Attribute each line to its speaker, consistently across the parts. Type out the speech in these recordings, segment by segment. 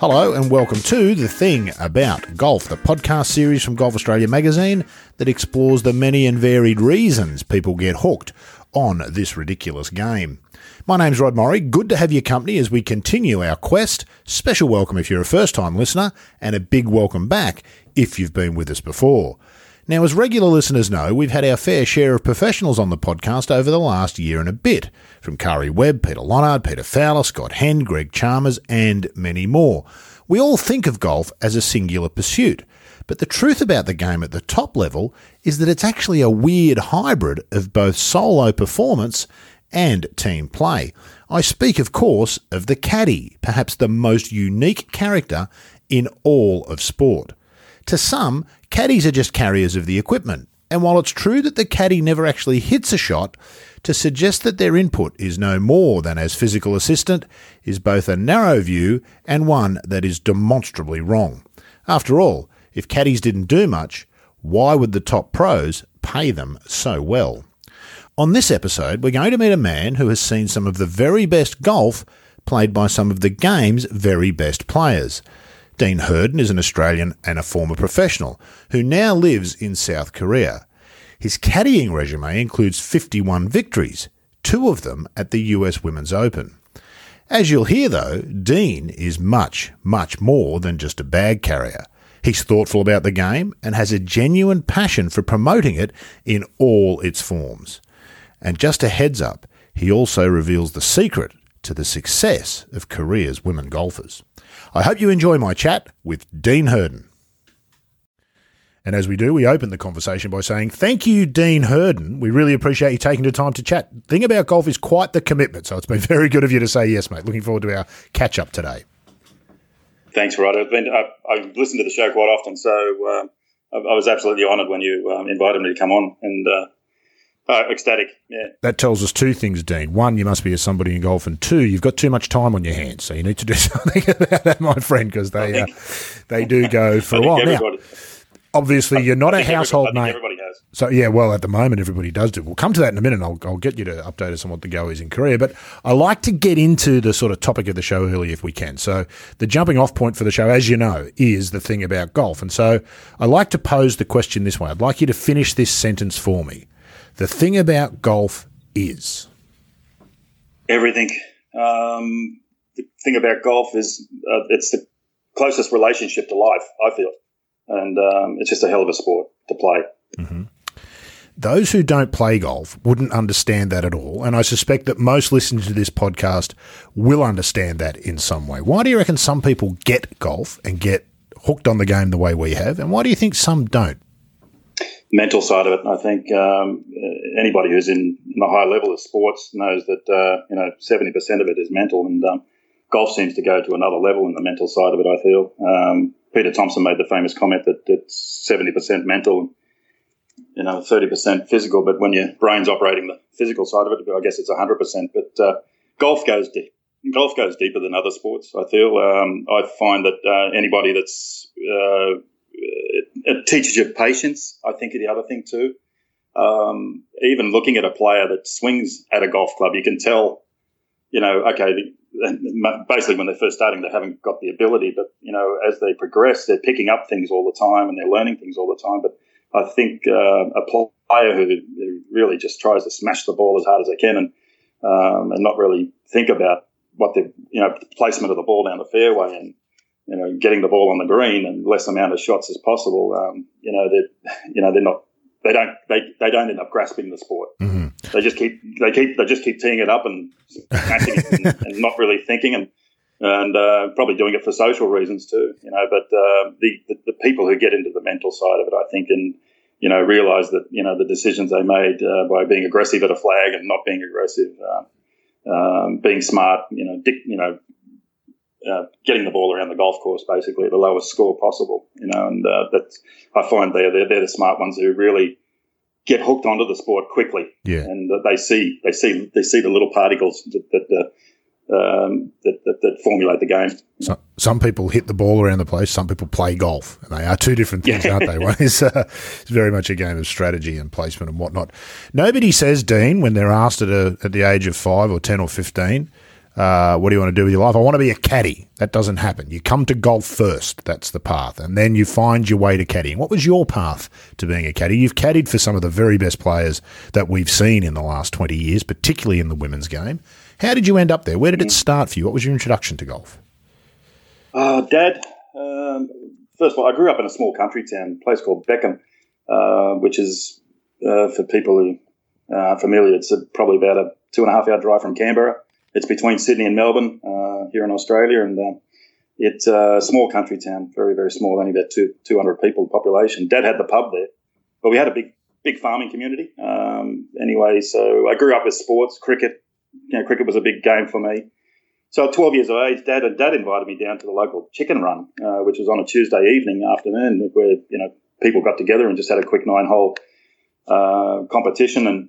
Speaker 1: Hello and welcome to The Thing About Golf, the podcast series from Golf Australia magazine that explores the many and varied reasons people get hooked on this ridiculous game. My name's Rod Morri. Good to have your company as we continue our quest. Special welcome if you're a first time listener, and a big welcome back if you've been with us before. Now, as regular listeners know, we've had our fair share of professionals on the podcast over the last year and a bit, from Karrie Webb, Peter Lonard, Peter Fowler, Scott Hend, Greg Chalmers, and many more. We all think of golf as a singular pursuit, but the truth about the game at the top level is that it's actually a weird hybrid of both solo performance and team play. I speak, of course, of the caddy, perhaps the most unique character in all of sport. To some, caddies are just carriers of the equipment. And while it's true that the caddy never actually hits a shot, to suggest that their input is no more than as physical assistant is both a narrow view and one that is demonstrably wrong. After all, if caddies didn't do much, why would the top pros pay them so well? On this episode, we're going to meet a man who has seen some of the very best golf played by some of the game's very best players. Dean Herden is an Australian and a former professional who now lives in South Korea. His caddying resume includes 51 victories, two of them at the US Women's Open. As you'll hear, though, Dean is much, much more than just a bag carrier. He's thoughtful about the game and has a genuine passion for promoting it in all its forms. And just a heads up, he also reveals the secret to the success of Korea's women golfers. I hope you enjoy my chat with Dean Herden. And as we do, we open the conversation by saying, Thank you, Dean Herden. We really appreciate you taking the time to chat. The thing about golf is quite the commitment, so it's been very good of you to say yes, mate. Looking forward to our catch up today.
Speaker 2: Thanks, Rod. I've, been, I, I listen to the show quite often, so uh, I, I, was absolutely honoured when you um, invited me to come on, and uh, uh, ecstatic. Yeah.
Speaker 1: That tells us two things, Dean. One, you must be a somebody in golf, and two, you've got too much time on your hands, so you need to do something about that, my friend, because they uh, they do go for a while now. Obviously, you're not a household name.
Speaker 2: Everybody has.
Speaker 1: So yeah, well, at the moment, everybody does do. We'll come to that in a minute. I'll, I'll get you to update us on what the go is in Korea. But I like to get into the sort of topic of the show early if we can. So the jumping off point for the show, as you know, is the thing about golf. And so I like to pose the question this way. I'd like you to finish this sentence for me. The thing about golf is
Speaker 2: everything. Um, the thing about golf is uh, it's the closest relationship to life. I feel, and um, it's just a hell of a sport to play.
Speaker 1: Mm-hmm. Those who don't play golf wouldn't understand that at all, and I suspect that most listeners to this podcast will understand that in some way. Why do you reckon some people get golf and get hooked on the game the way we have, and why do you think some don't?
Speaker 2: Mental side of it. I think um, anybody who's in, in a high level of sports knows that uh, you know seventy percent of it is mental, and um, golf seems to go to another level in the mental side of it. I feel um, Peter Thomson made the famous comment that it's seventy percent mental, you know, thirty percent physical. But when your brain's operating the physical side of it, I guess it's hundred percent. But uh, golf goes deep. Golf goes deeper than other sports. I feel. Um, I find that uh, anybody that's uh, it, teaches you patience. I think the other thing too. Um, even looking at a player that swings at a golf club, you can tell, you know, okay, the, basically when they're first starting, they haven't got the ability, but you know, as they progress, they're picking up things all the time and they're learning things all the time. But I think uh, a player who, who, really just tries to smash the ball as hard as they can and um, and not really think about what the you know placement of the ball down the fairway and you know, getting the ball on the green and less amount of shots as possible. Um, you know, they you know, they're not, they don't, they, they don't end up grasping the sport.
Speaker 1: Mm-hmm.
Speaker 2: They just keep, they keep, they just keep teeing it up and and, and, not really thinking and, and uh, probably doing it for social reasons too. You know, but uh, the, the, the people who get into the mental side of it, I think, and you know, realize that you know the decisions they made uh, by being aggressive at a flag and not being aggressive. Uh, um, being smart, you know, dic- you know, uh, getting the ball around the golf course, basically at the lowest score possible. You know, and uh, that's I find they're, they're they're the smart ones who really get hooked onto the sport quickly.
Speaker 1: Yeah,
Speaker 2: and they see they see they see the little particles that that, uh, um, that, that, that, formulate the game.
Speaker 1: So, some people hit the ball around the place. Some people play golf, and they are two different things, yeah. aren't they? One is uh, it's very much a game of strategy and placement and whatnot. Nobody says, Dean, when they're asked at a, at the age of five or ten or fifteen Uh, what do you want to do with your life? I want to be a caddy. That doesn't happen. You come to golf first. That's the path. And then you find your way to caddying. What was your path to being a caddy? You've caddied for some of the very best players that we've seen in the last 20 years, particularly in the women's game. How did you end up there? Where did it start for you? What was your introduction to golf?
Speaker 2: Uh, Dad, um, first of all, I grew up in a small country town, place called Beckom, uh, which is, uh, for people who are familiar, it's a, probably about a two and a half hour drive from Canberra it's between Sydney and Melbourne uh, here in Australia, and uh, it's a small country town, very very small, only about two, 200 people population. Dad had the pub there, but we had a big big farming community. Um, anyway, so I grew up with sports, cricket. You know, cricket was a big game for me. So at 12 years of age, Dad and Dad invited me down to the local chicken run, uh, which was on a Tuesday evening afternoon, where you know people got together and just had a quick nine hole uh, competition and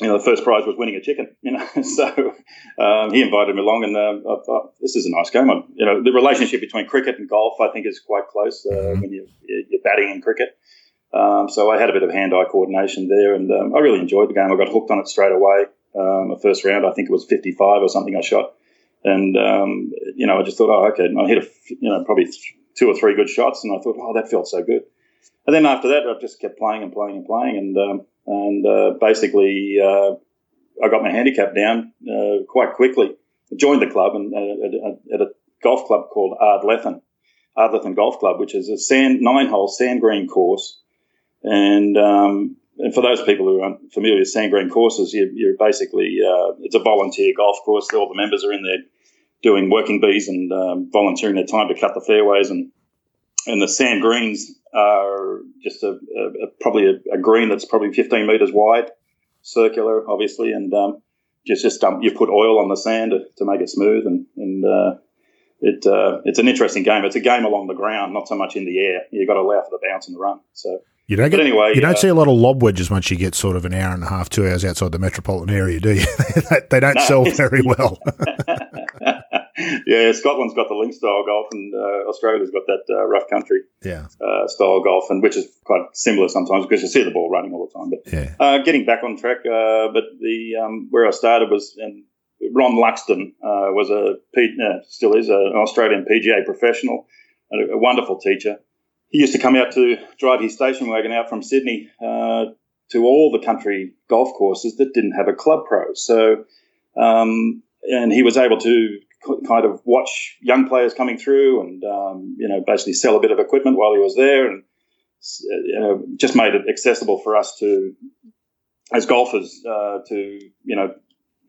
Speaker 2: you know, the first prize was winning a chicken, you know. so um, he invited me along, and uh, I thought this is a nice game. I, you know, the relationship between cricket and golf, I think, is quite close uh, mm-hmm. when you, you're batting in cricket. Um, so I had a bit of hand-eye coordination there, and um, I really enjoyed the game. I got hooked on it straight away. Um, the first round, I think it was 55 or something. I shot, and um, you know, I just thought, oh, okay. And I hit a, you know, probably two or three good shots, and I thought, oh, that felt so good. And then after that, I just kept playing and playing and playing, and um, and uh, basically uh, I got my handicap down uh, quite quickly. I joined the club and uh, at, a golf club called Ardlethan, Ardlethan Golf Club, which is a sand nine-hole sand green course, and um, and for those people who aren't familiar with sand green courses, you, are basically uh, it's a volunteer golf course. All the members are in there doing working bees and um, volunteering their time to cut the fairways and and the sand greens are just a, a, probably a, a, green that's probably 15 meters wide, circular, obviously, and um, just just um, you put oil on the sand to, to make it smooth, and and uh, it uh, it's an interesting game. It's a game along the ground, not so much in the air. You've got to allow for the bounce and the run. So.
Speaker 1: You don't get anyway. You don't uh, see a lot of lob wedges once you get sort of an hour and a half, two hours outside the metropolitan area, do you? they don't no, sell very well.
Speaker 2: yeah, Scotland's got the link style golf, and uh, Australia's got that uh, rough country
Speaker 1: yeah.
Speaker 2: uh, style golf, and which is quite similar sometimes because you see the ball running all the time. But
Speaker 1: yeah.
Speaker 2: Uh, getting back on track, uh, but the um, where I started was and Ron Luxton uh, was a still is an Australian PGA professional, a, a, wonderful teacher. He used to come out to drive his station wagon out from Sydney to all the country golf courses that didn't have a club pro. So um, and he was able to kind of watch young players coming through and um, you know basically sell a bit of equipment while he was there and you know just made it accessible for us to as golfers uh, to you know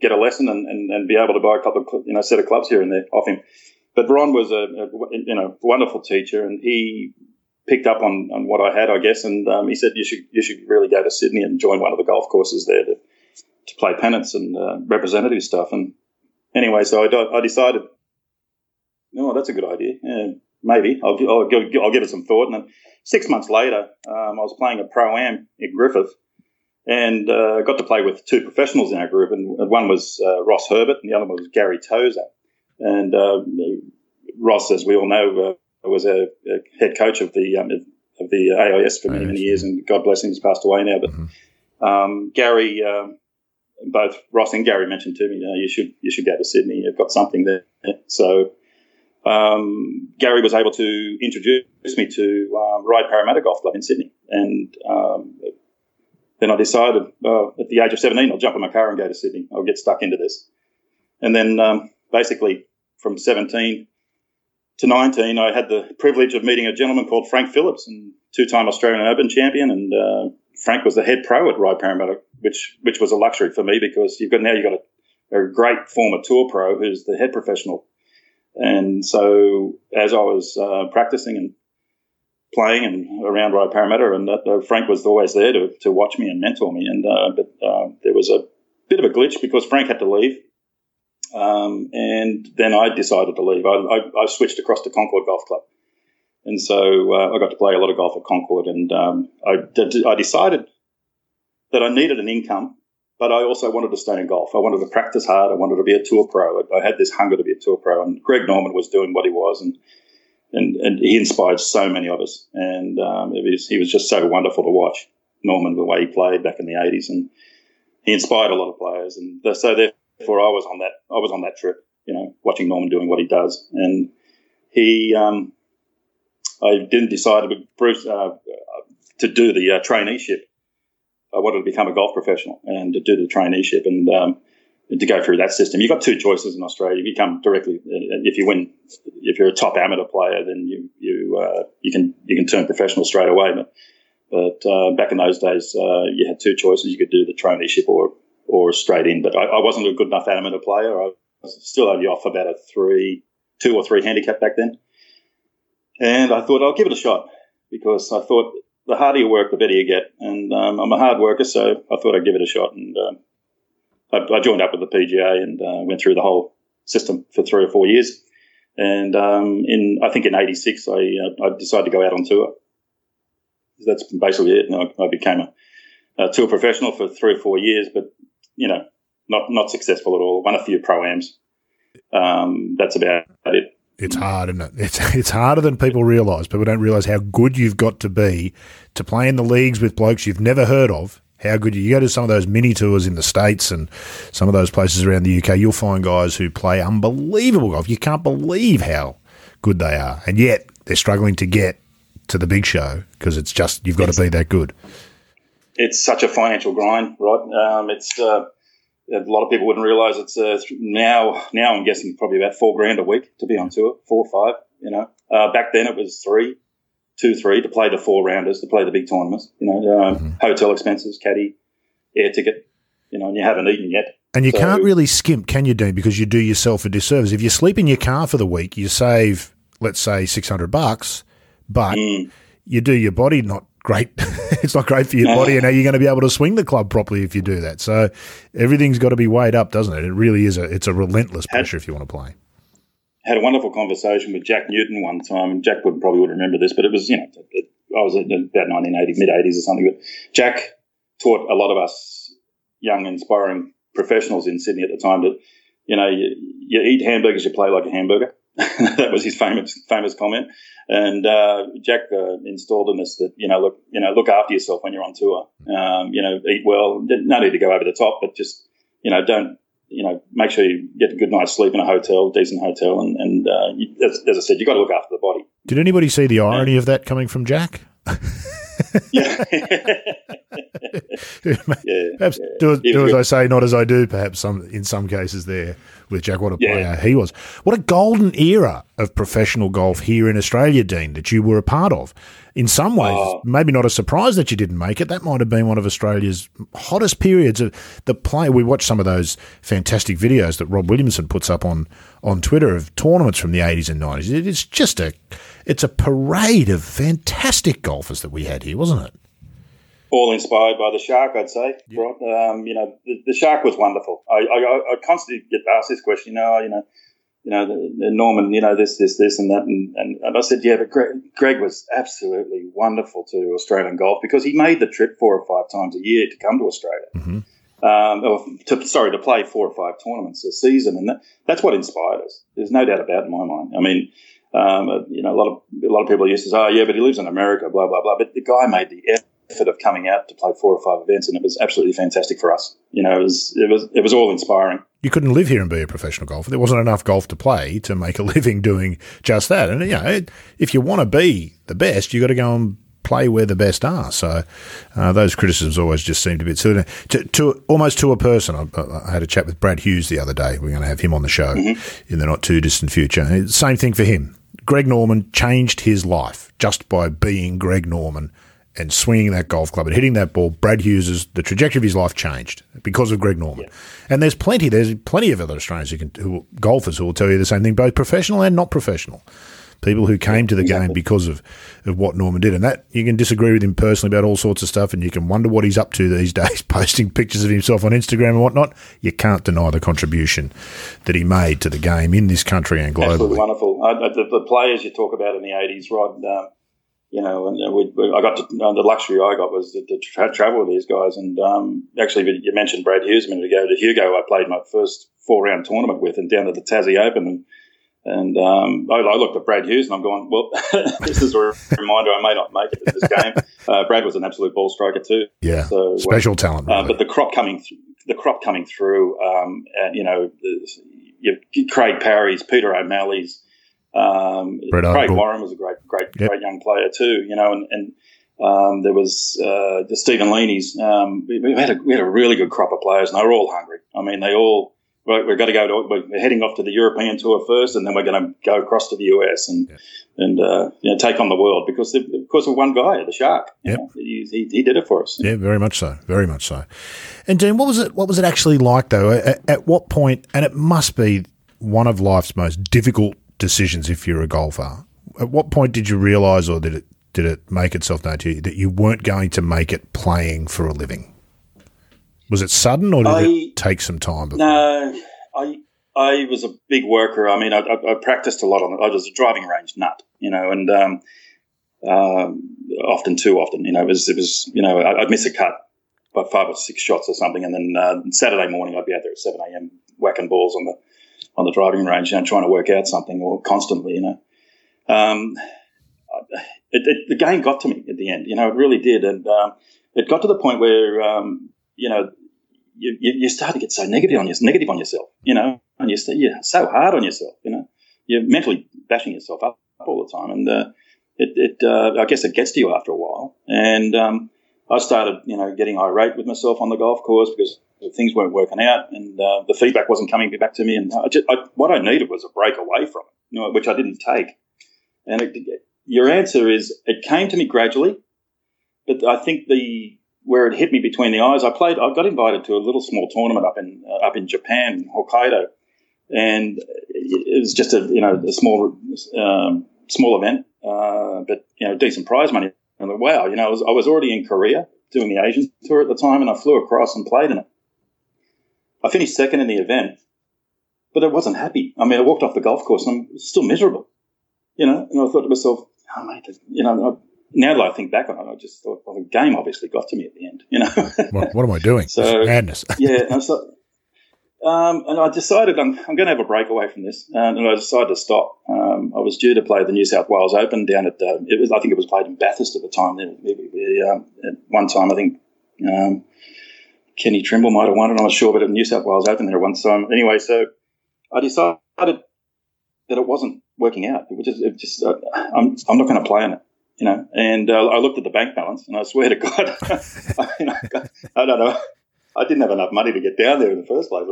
Speaker 2: get a lesson and, and, and, be able to buy a couple of you know set of clubs here and there off him. But Ron was a, a you know wonderful teacher and he picked up on, on what I had I guess and um, he said you should you should really go to Sydney and join one of the golf courses there to, to play pennants and uh, representative stuff and anyway, so I, I decided, oh, that's a good idea. Yeah, maybe I'll, I'll, give, I'll give it some thought. And then six months later, um, I was playing a pro am in Griffith, and uh, got to play with two professionals in our group. And one was uh, Ross Herbert, and the other one was Gary Tozer. And uh, Ross, as we all know, uh, was a, a, head coach of the um, of the AIS for many many years, and God bless him, he's passed away now. But mm-hmm. um, Gary um, both Ross and Gary mentioned to me, you, know, you should you should go to Sydney. You've got something there. So um, Gary was able to introduce me to um, Ryde Parramatta Golf Club in Sydney, and um, then I decided uh, at the age of 17, I'll jump in my car and go to Sydney. I'll get stuck into this, and then um, basically from 17 to 19, I had the privilege of meeting a gentleman called Frank Phillips, and two-time Australian Open champion, and uh, Frank was the head pro at Ryde Parramatta, which which was a luxury for me because you've got now you've got a, a great former tour pro who's the head professional. And so as I was uh, practicing and playing and around Ryde Parramatta, and uh, Frank was always there to, to watch me and mentor me. And uh, but uh, there was a bit of a glitch because Frank had to leave, um, and then I decided to leave. I, I, I, switched across to Concord Golf Club, and so uh, I got to play a lot of golf at Concord, and um, I, I decided that I needed an income, but I also wanted to stay in golf. I wanted to practice hard. I wanted to be a tour pro. I, had this hunger to be a tour pro, and Greg Norman was doing what he was, and and, and he inspired so many of us. And um, was, he was just so wonderful to watch. Norman, the way he played back in the '80s, and he inspired a lot of players. And so therefore, I was on that I was on that trip. you know, watching Norman doing what he does. And he, um, I didn't decide with Bruce uh, to do the uh, traineeship. I wanted to become a golf professional and to do the traineeship and, um, to go through that system. You've got two choices in Australia. You come directly uh, if you win. If you're a top amateur player, then you you uh, you can you can turn professional straight away. But but uh, back in those days, uh, you had two choices. You could do the traineeship or or straight in. But I, I wasn't a good enough amateur player. I was still only off about a three, two or three handicap back then. And I thought I'll give it a shot because I thought the harder you work, the better you get. And um, I'm a hard worker, so I thought I'd give it a shot. And um, I, I, joined up with the PGA and uh, went through the whole system for three or four years. And um, in I think in '86, I, uh, I decided to go out on tour. That's basically it. And I, I became a, a, tour professional for three or four years, but you know, not not successful at all. Won a few proams. Um, that's about it.
Speaker 1: It's hard, isn't it? It's it's harder than people realise. People don't realise how good you've got to be to play in the leagues with blokes you've never heard of. How good you, you go to some of those mini tours in the states and some of those places around the UK. You'll find guys who play unbelievable golf. You can't believe how good they are, and yet they're struggling to get to the big show because it's just you've got it's, to be that good.
Speaker 2: It's such a financial grind, right? Um, it's uh, a lot of people wouldn't realise it's uh, now. Now I'm guessing probably about four grand a week to be on tour, four or five. You know, uh, back then it was three, two, three to play the four rounders, to play the big tournaments. You know, um, mm-hmm. hotel expenses, caddy, air ticket. You know, and you haven't eaten yet.
Speaker 1: And you so, can't really skimp, can you, Dean? Because you do yourself a disservice. If you sleep in your car for the week, you save, let's say, six hundred bucks, but mm. you do your body not great. it's not great for your body, and are you going to be able to swing the club properly if you do that? So everything's got to be weighed up, doesn't it? It really is a it's a relentless pressure if you want to play.
Speaker 2: Had a wonderful conversation with Jack Newton one time. Jack would probably would remember this, but it was you know it, I was about 1980, mid 80s or something. But Jack taught a lot of us young, inspiring professionals in Sydney at the time that you know you, you eat hamburgers, you play like a hamburger that was his famous famous comment. And uh, Jack uh, installed in us that you know look you know look after yourself when you're on tour. Um, you know eat well. No need to go over the top, but just you know don't you know make sure you get a good night's sleep in a hotel, decent hotel, and, and uh, you, as, as, I said, you got to look after the body.
Speaker 1: Did anybody see the irony of that coming from Jack?
Speaker 2: yeah.
Speaker 1: perhaps yeah. do, do as I say, not as I do. Perhaps some in some cases there with Jack. What a yeah. player he was. What a golden era of professional golf here in Australia, Dean, that you were a part of. In some ways, uh, maybe not a surprise that you didn't make it. That might have been one of Australia's hottest periods of the play. We watched some of those fantastic videos that Rob Williamson puts up on on Twitter of tournaments from the eighties and nineties. It's just a it's a parade of fantastic golfers that we had here, wasn't it?
Speaker 2: All inspired by the shark, I'd say. Yeah. Right? Um, you know, the, the, shark was wonderful. I, I, I, constantly get asked this question. You know, you know, you know, the, the Norman. You know, this, this, this, and that, and, and, and I said, yeah, but Greg, Greg, was absolutely wonderful to Australian golf because he made the trip four or five times a year to come to Australia. Mm-hmm. Um, or to, sorry, to play four or five tournaments a season, and that, that's what inspired us. There's no doubt about it in my mind. I mean, um, you know, a lot of a lot of people used to say, "Oh, yeah, but he lives in America," blah blah blah. But the guy made the effort of coming out to play four or five events, and it was absolutely fantastic for us. You know, it was it was it was all inspiring.
Speaker 1: You couldn't live here and be a professional golfer. There wasn't enough golf to play to make a living doing just that. And you know, if you want to be the best, you got to go and play where the best are. So uh, those criticisms always just seemed a bit silly. To, to almost to a person, I, I, had a chat with Brad Hughes the other day. We're going to have him on the show mm-hmm. in the not too distant future. Same thing for him. Greg Norman changed his life just by being Greg Norman and swinging that golf club and hitting that ball, Brad Hughes, the trajectory of his life changed because of Greg Norman. Yeah. And there's plenty, there's plenty of other Australians who can, who, golfers who will tell you the same thing, both professional and not professional. People who came to the exactly. game because of, of what Norman did. And that you can disagree with him personally about all sorts of stuff and you can wonder what he's up to these days, posting pictures of himself on Instagram and whatnot. You can't deny the contribution that he made to the game in this country and globally.
Speaker 2: Absolutely wonderful. Uh, the, the, players you talk about in the 80s, Rod, um, you know, and we, we, I got to, uh, the luxury I got was to, to tra- travel with these guys. And um, actually, you mentioned Brad Hughes a minute ago. To Hugo, I played my first four round tournament with, and down at the Tassie Open. And, and um, I, I, looked at Brad Hughes, and I'm going, well, this is a reminder I may not make it in this game. Uh, Brad was an absolute ball striker too.
Speaker 1: Yeah, so, special talent.
Speaker 2: Uh, but the crop coming, th- the crop coming through, um, and, you know, you Craig Parry's, Peter O'Malley's, um, Craig. Warren was a great, great, yep. great young player too. You know, and, and um, there was uh, the Stephen Leaney's. Um, we, we, had a we had a really good crop of players, and they were all hungry. I mean, they all we're, we're going to go to we're heading off to the European tour first, and then we're going to go across to the US and yeah. and uh, you know take on the world because of, course of one guy, the Shark.
Speaker 1: Yep.
Speaker 2: He, he, he, did it for us.
Speaker 1: Yeah, very much so, very much so. And Dean, what was it? What was it actually like though? At, at what point? And it must be one of life's most difficult decisions if you're a golfer. At what point did you realise, or did it did it make itself known to you that you weren't going to make it playing for a living? Was it sudden, or did I, it take some time?
Speaker 2: Before? No, I I was a big worker. I mean, I, I, I, practiced a lot on it. I was a driving range nut, you know, and um, um, often too often, you know, it was it was you know I'd miss a cut by five or six shots or something, and then uh, Saturday morning I'd be out there at seven a.m. whacking balls on the on the driving range, you know, trying to work out something or constantly, you know. Um, it, it, the game got to me at the end, you know, it really did, and um, it got to the point where um, you know you, you, start to get so negative on, your, negative on yourself, you know, and you you're so hard on yourself, you know, you're mentally bashing yourself up, all the time. And uh, it, it uh, I guess it gets to you after a while. And um, I started, you know, getting irate with myself on the golf course because things weren't working out and uh, the feedback wasn't coming back to me. And I just, I, what I needed was a break away from it, you know, which I didn't take. And it, your answer is it came to me gradually, but I think the where it hit me between the eyes. I played. I got invited to a little small tournament up in uh, up in Japan, Hokkaido, and it was just a you know a small um, small event, uh, but you know decent prize money. And wow, you know, I was, I was already in Korea doing the Asian tour at the time, and I flew across and played in it. I finished second in the event, but I wasn't happy. I mean, I walked off the golf course and I'm still miserable, you know. And I thought to myself, oh mate, you know, now that I think back on it, I just thought, well, the game obviously got to me at the end, you know.
Speaker 1: what, what, am I doing? So, madness.
Speaker 2: yeah. And, so, um, and I decided I'm, I'm, going to have a break away from this, and I decided to stop. Um, I was due to play the New South Wales Open down at uh, it was I think it was played in Bathurst at the time. um, at one time, I think um, Kenny Trimble might have won it. I'm not sure, but New South Wales Open there one time. Anyway, so I decided that it wasn't working out. It was just, it just uh, I'm, I'm not going to play in it you know, and uh, I looked at the bank balance, and I swear to God, I, mean, I, I, don't know, I didn't have enough money to get down there in the first place.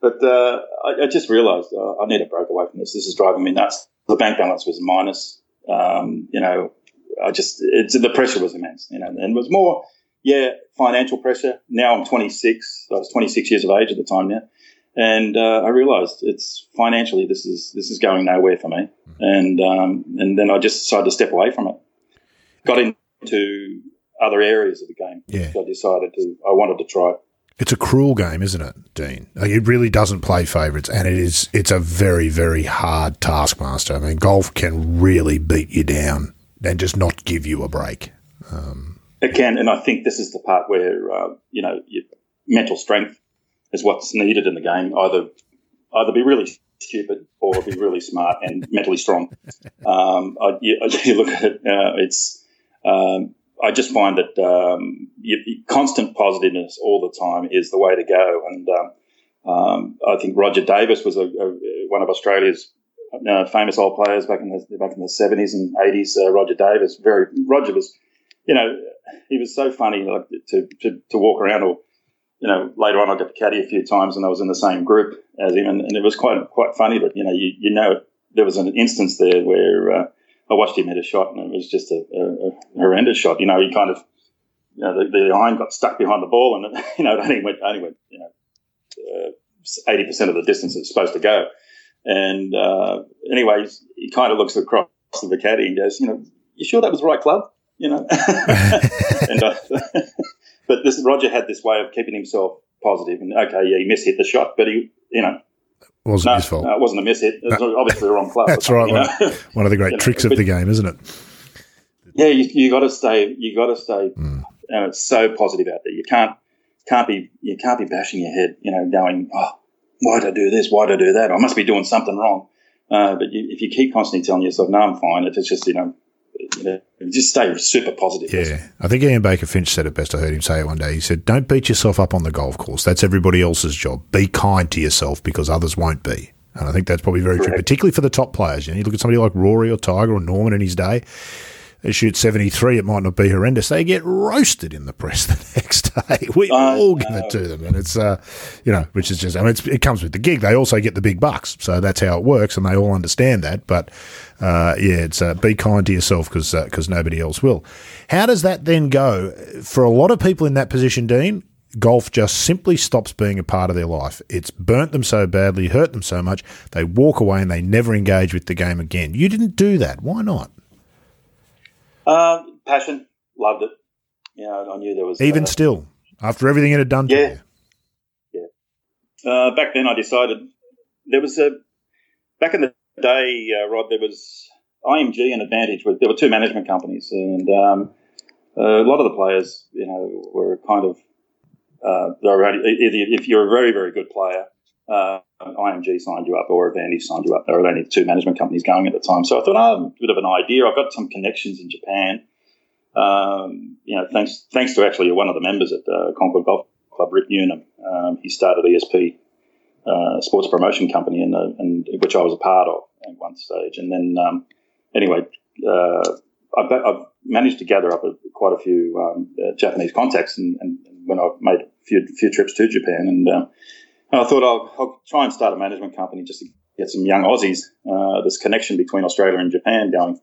Speaker 2: But uh, I, I, just realised uh, I need a break away from this. This is driving me nuts. The bank balance was minus. Um, you know, I just the pressure was immense. You know, and it was more, yeah, financial pressure. Now I'm 26. I was 26 years of age at the time now, and uh, I realised it's financially this is this is going nowhere for me. And um, and then I just decided to step away from it got into other areas of the game.
Speaker 1: Yeah.
Speaker 2: So I decided to, I wanted to try it.
Speaker 1: It's a cruel game, isn't it, Dean? Like it really doesn't play favourites, and it is. It's a very, very hard taskmaster. I mean, golf can really beat you down and just not give you a break. Um,
Speaker 2: it can, and I think this is the part where uh, you know mental strength is what's needed in the game. Either either be really stupid or be really smart and mentally strong. Um, I, you, you, look at it, uh, it's um, I just find that um, you, constant positiveness all the time is the way to go. And um, um I think Roger Davis was a, a, one of Australia's uh, famous old players back in the back in the seventies and eighties. Uh, Roger Davis, very Roger was, you know, he was so funny like, to, to, to walk around. Or you know, later on I got to caddy a few times, and I was in the same group as him, and, and it was quite quite funny. But you know, you, you know, there was an instance there where uh, I watched him hit a shot, and it was just a, a, a horrendous shot. You know, he kind of, you know, the, the, iron got stuck behind the ball, and you know, it only went only went, you know, uh, eighty uh, percent of the distance it's supposed to go. And uh, anyways, he kind of looks across to the caddy and goes, you know, you sure that was the right club? You know, and uh, but this Roger had this way of keeping himself positive, and okay, yeah, he mishit the shot, but he, you know,
Speaker 1: wasn't
Speaker 2: no,
Speaker 1: his fault.
Speaker 2: No, it wasn't a miss hit. It was no. obviously the wrong club.
Speaker 1: That's right. One, one, of the great you tricks know, of the game, isn't it?
Speaker 2: Yeah, you, you got to stay. You got to stay, mm. and it's so positive out there. You can't can't be you can't be bashing your head. You know, going, oh, why did I do this? Why did I do that? I must be doing something wrong. Uh, but you, if you keep constantly telling yourself, "No, I'm fine," it's just you know you know, just stay super positive.
Speaker 1: Yeah, I think Ian Baker Finch said it best. I heard him say it one day. He said, "Don't beat yourself up on the golf course. That's everybody else's job. Be kind to yourself because others won't be." And I think that's probably very Correct. true, particularly for the top players. You know, you look at somebody like Rory or Tiger or Norman in his day. They shoot 73, it might not be horrendous. They get roasted in the press the next day. We all give it to them. And it's, uh, you know, which is just, I mean, it comes with the gig. They also get the big bucks. So that's how it works. And they all understand that. But, uh, yeah, it's uh, be kind to yourself because because uh, nobody else will. How does that then go for a lot of people in that position, Dean? Golf just simply stops being a part of their life. It's burnt them so badly, hurt them so much, they walk away and they never engage with the game again. You didn't do that. Why not?
Speaker 2: Uh, passion, loved it. You know, I knew there was
Speaker 1: even uh, still after everything it had done
Speaker 2: yeah,
Speaker 1: to
Speaker 2: you. Yeah. Uh, back then, I decided there was a back in the day, uh, Rod. There was IMG and Advantage. There were two management companies, and um, a lot of the players, you know, were kind of uh, if you're a very very good player, uh, IMG signed you up or Advantage signed you up. There were only two management companies going at the time. So I thought, oh, a bit of an idea. I've got some connections in Japan. Um, you know, thanks thanks to actually one of the members at uh, Concord Golf Club, Rick Newnham. Um, he started ESP uh, Sports Promotion Company, in, which I was a part of at one stage. And then, um, anyway, uh, I've, I've, managed to gather up a, quite a few um, uh, Japanese contacts, and, and, when I've made a few, few trips to Japan, and uh, and I thought I'll, I'll, try and start a management company just to get some young Aussies, uh, this connection between Australia and Japan going,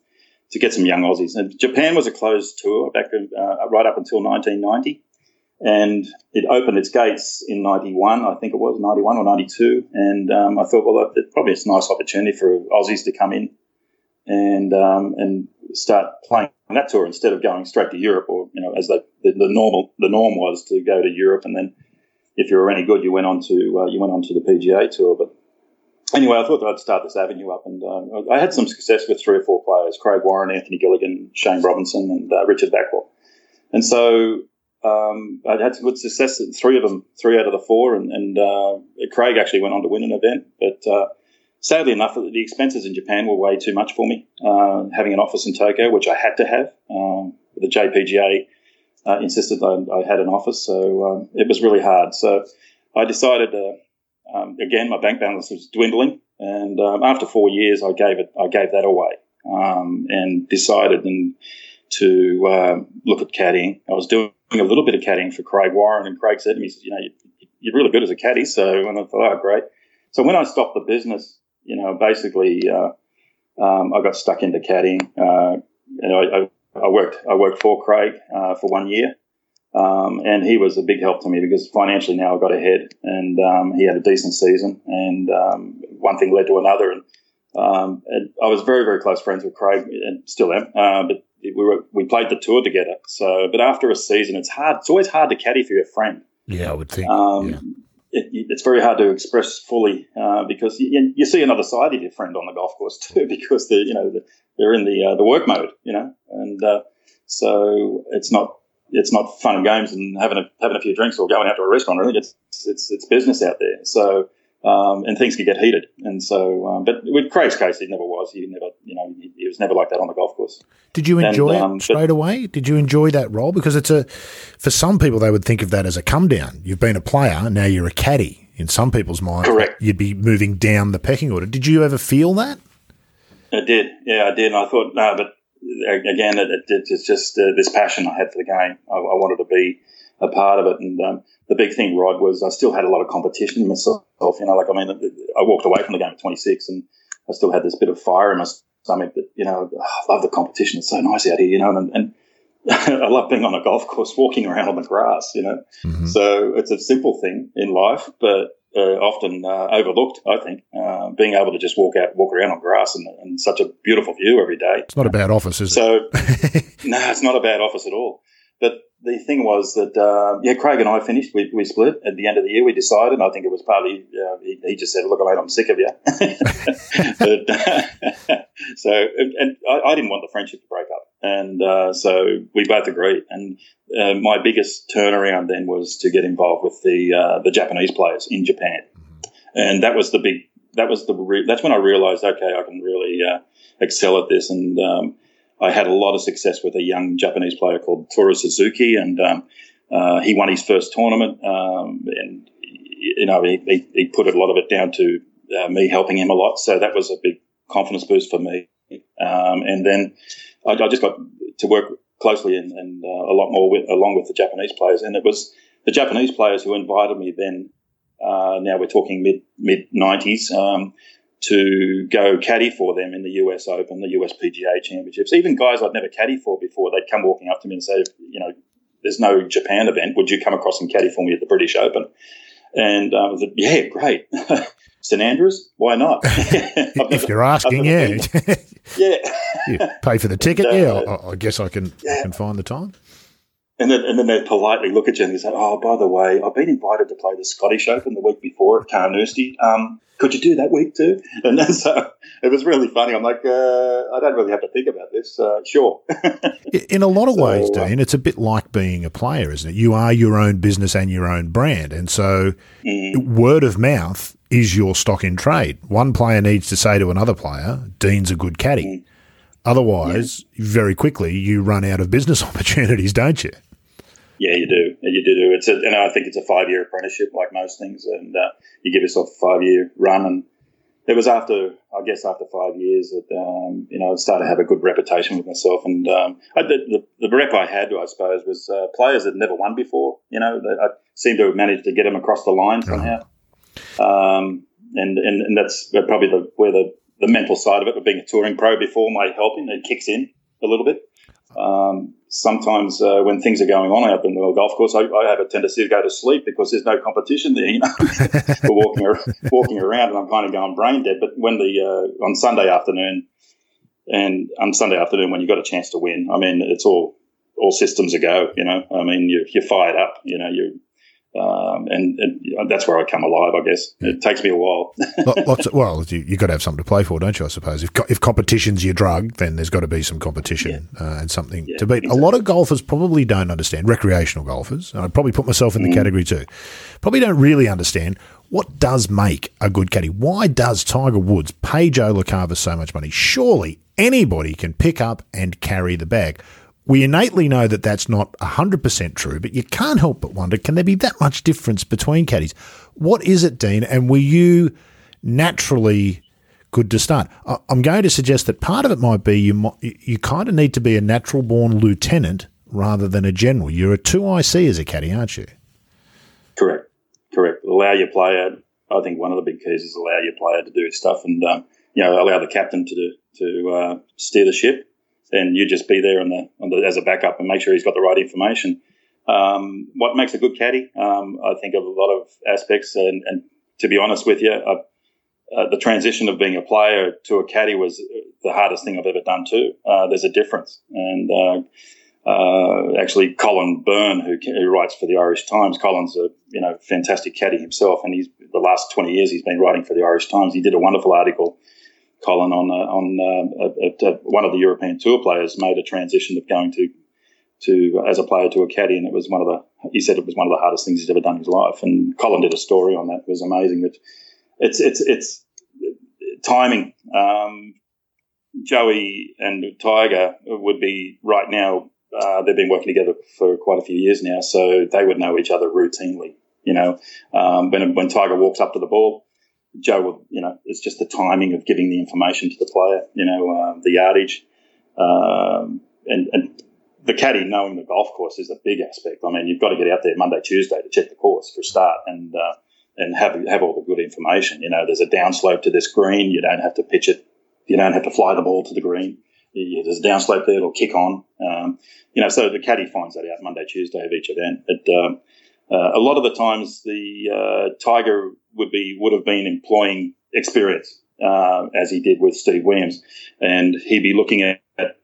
Speaker 2: to get some young Aussies. And Japan was a closed tour back uh, right up until 1990. And it opened its gates in 91, I think it was, 91 or 92. And um, I thought, well, it probably it's a nice opportunity for Aussies to come in and um, and start playing that tour instead of going straight to Europe or, you know, as the, the, the normal, the norm was to go to Europe and then – if you were any good, you went on to uh, you went on to the PGA tour. But anyway, I thought I'd start this avenue up, and uh, I had some success with three or four players: Craig Warren, Anthony Gilligan, Shane Robinson, and uh, Richard Backwell. And so um, I'd had some good success at three of them, three out of the four, and, and uh, Craig actually went on to win an event, but. Uh, sadly enough, the expenses in Japan were way too much for me. Having an office in Tokyo, which I had to have, um, the JPGA uh, insisted I, I, had an office, so um, it was really hard. So I decided, uh, um, again, my bank balance was dwindling, and um, after four years, I gave it, I gave that away, um, and decided and to um, look at caddying. I was doing a little bit of caddying for Craig Warren, and Craig said to me, "You know, you're really good as a caddy." So, and I thought, "Oh, great." So when I stopped the business, you know, basically, uh, um, I got stuck into caddying. Uh, and I, I I worked I worked for Craig uh, for one year, um, and he was a big help to me because financially now I got ahead, and um, he had a decent season, and um, one thing led to another, and, um, and, I was very very close friends with Craig, and still am. Uh, but we were we played the tour together. So, but after a season, it's hard. It's always hard to caddy for your friend.
Speaker 1: Yeah, I would think. Um, yeah
Speaker 2: it, it's very hard to express fully uh, because you, you, see another side of your friend on the golf course too because they're you know they're in the uh, the work mode you know? And uh, so it's not it's not fun and games and having a having a few drinks or going out to a restaurant really it's it's it's business out there. So um, and things could get heated. And so, um, but with Craig's case, he never was. He never, you know, he, he was never like that on the golf course.
Speaker 1: Did you enjoy and, um, it straight but, away? Did you enjoy that role? Because it's a, for some people, they would think of that as a come down. You've been a player, now you're a caddy. In some people's minds,
Speaker 2: correct.
Speaker 1: You'd be moving down the pecking order. Did you ever feel that?
Speaker 2: I did. Yeah, I did. And I thought, no, but again, it, it, it's just uh, this passion I had for the game. I, I wanted to be a part of it. And um, the big thing, Rod, was I still had a lot of competition myself. You know, like I mean, I walked away from the game at 26, and I still had this bit of fire in my stomach. That you know, I love the competition. It's so nice out here. You know, and, and I love being on a golf course, walking around on the grass. You know, mm-hmm. so it's a simple thing in life, but uh, often uh, overlooked. I think uh, being able to just walk out, walk around on grass, and, and, such a beautiful view every day.
Speaker 1: It's not a bad office, is
Speaker 2: so,
Speaker 1: it?
Speaker 2: So, no, it's not a bad office at all. But the thing was that uh, yeah, Craig and I finished. We, we split at the end of the year. We decided. I think it was partly uh, he, he, just said, "Look, mate, I'm sick of you." but, so and I, I, didn't want the friendship to break up, and uh, so we both agreed. And uh, my biggest turnaround then was to get involved with the uh, the Japanese players in Japan, and that was the big. That was the. Re- that's when I realised, okay, I can really excel at this, and um, I had a lot of success with a young Japanese player called Toru Suzuki, and um, uh, he won his first tournament. Um, and you know, he, he, put a lot of it down to uh, me helping him a lot. So that was a big confidence boost for me. Um, and then I, I, just got to work closely and, and uh, a lot more with, along with the Japanese players. And it was the Japanese players who invited me then. Uh, now we're talking mid mid nineties um, to go caddy for them in the US Open, the US PGA Championships. Even guys I'd never caddy for before, they'd come walking up to me and say, you know, there's no Japan event. Would you come across and caddy for me at the British Open? And um, I said, yeah, great. St Andrews, why not?
Speaker 1: if you're asking, yeah,
Speaker 2: yeah.
Speaker 1: you pay for the ticket, and, uh, yeah. I, I, guess I can yeah. I can find the time.
Speaker 2: And then, and then they politely look at you and they say, "Oh, by the way, I've been invited to play the Scottish Open the week before at Carnoustie. Um, could you do that week too?" And then, so it was really funny. I'm like, uh, I don't really have to think about this. Uh, sure.
Speaker 1: In a lot of so, ways, uh, Dean, it's a bit like being a player, isn't it? You are your own business and your own brand, and so mm. word of mouth is your stock in trade. One player needs to say to another player, "Dean's a good caddy." Mm. Otherwise, yeah. very quickly you run out of business opportunities, don't you?
Speaker 2: Yeah, you do. You do. do. It's a, and I think it's a five year apprenticeship, like most things, and uh, you give yourself a five year run. And it was after, I guess, after five years that um, you know I started to have a good reputation with myself. And um, I, the, the, the rep I had, I suppose, was uh, players that never won before. You know, I seemed to have managed to get them across the line somehow. Um, and, and and that's probably the where the the mental side of it of being a touring pro before my helping it kicks in a little bit. Um, sometimes uh, when things are going on out in the golf course, I, I, have a tendency to go to sleep because there's no competition there. You know, we're walking walking around and I'm kind of going brain dead. But when the uh, on Sunday afternoon and on Sunday afternoon when you got a chance to win, I mean, it's all all systems a go. You know, I mean, you're, you're fired up. You know, you um, and, that's where I come alive, I guess. It takes me a while.
Speaker 1: Lots of, well, you, have got to have something to play for, don't you? I suppose. If if competition's your drug, then there's got to be some competition yeah. uh, and something yeah, to beat. Exactly. A lot of golfers probably don't understand. Recreational golfers, I probably put myself in the mm. category too. Probably don't really understand what does make a good caddy. Why does Tiger Woods pay Joe LaCava so much money? Surely anybody can pick up and carry the bag. We innately know that that's not 100% true, but you can't help but wonder can there be that much difference between caddies? What is it, Dean? And were you naturally good to start? I'm going to suggest that part of it might be you, you kind of need to be a natural born lieutenant rather than a general. You're a 2IC as a caddy, aren't you?
Speaker 2: Correct. Correct. Allow your player, I think one of the big keys is allow your player to do stuff and, um, you know, allow the captain to, to uh, steer the ship then you just be there on the, on the, as a backup and make sure he's got the right information. Um, what makes a good caddy? Um, I think of a lot of aspects, and, and to be honest with you, uh, uh, the transition of being a player to a caddy was the hardest thing I've ever done too. Uh, there's a difference, and uh, uh, actually, Colin Byrne, who, who, writes for the Irish Times, Colin's a you know fantastic caddy himself, and he's the last 20 years he's been writing for the Irish Times. He did a wonderful article Colin on uh, on uh, a, a, one of the European Tour players made a transition of going to to as a player to a caddy, and it was one of the he said it was one of the hardest things he's ever done in his life. And Colin did a story on that; it was amazing. That it's it's it's timing. Um, Joey and Tiger would be right now. Uh, they've been working together for quite a few years now, so they would know each other routinely. You know, um, when when Tiger walks up to the ball, Joe you know, it's just the timing of giving the information to the player, you know, uh, the yardage, um, and, and the caddy knowing the golf course is a big aspect. I mean, you've got to get out there Monday, Tuesday to check the course for a start and, uh, and have, have all the good information. You know, there's a downslope to this green. You don't have to pitch it. You don't have to fly the ball to the green. There's a downslope there. It'll kick on. Um, you know, so the caddy finds that out Monday, Tuesday of each event. But, um, a lot of the times the uh, Tiger would be would have been employing experience uh, as he did with Steve Williams, and he'd be looking at, at,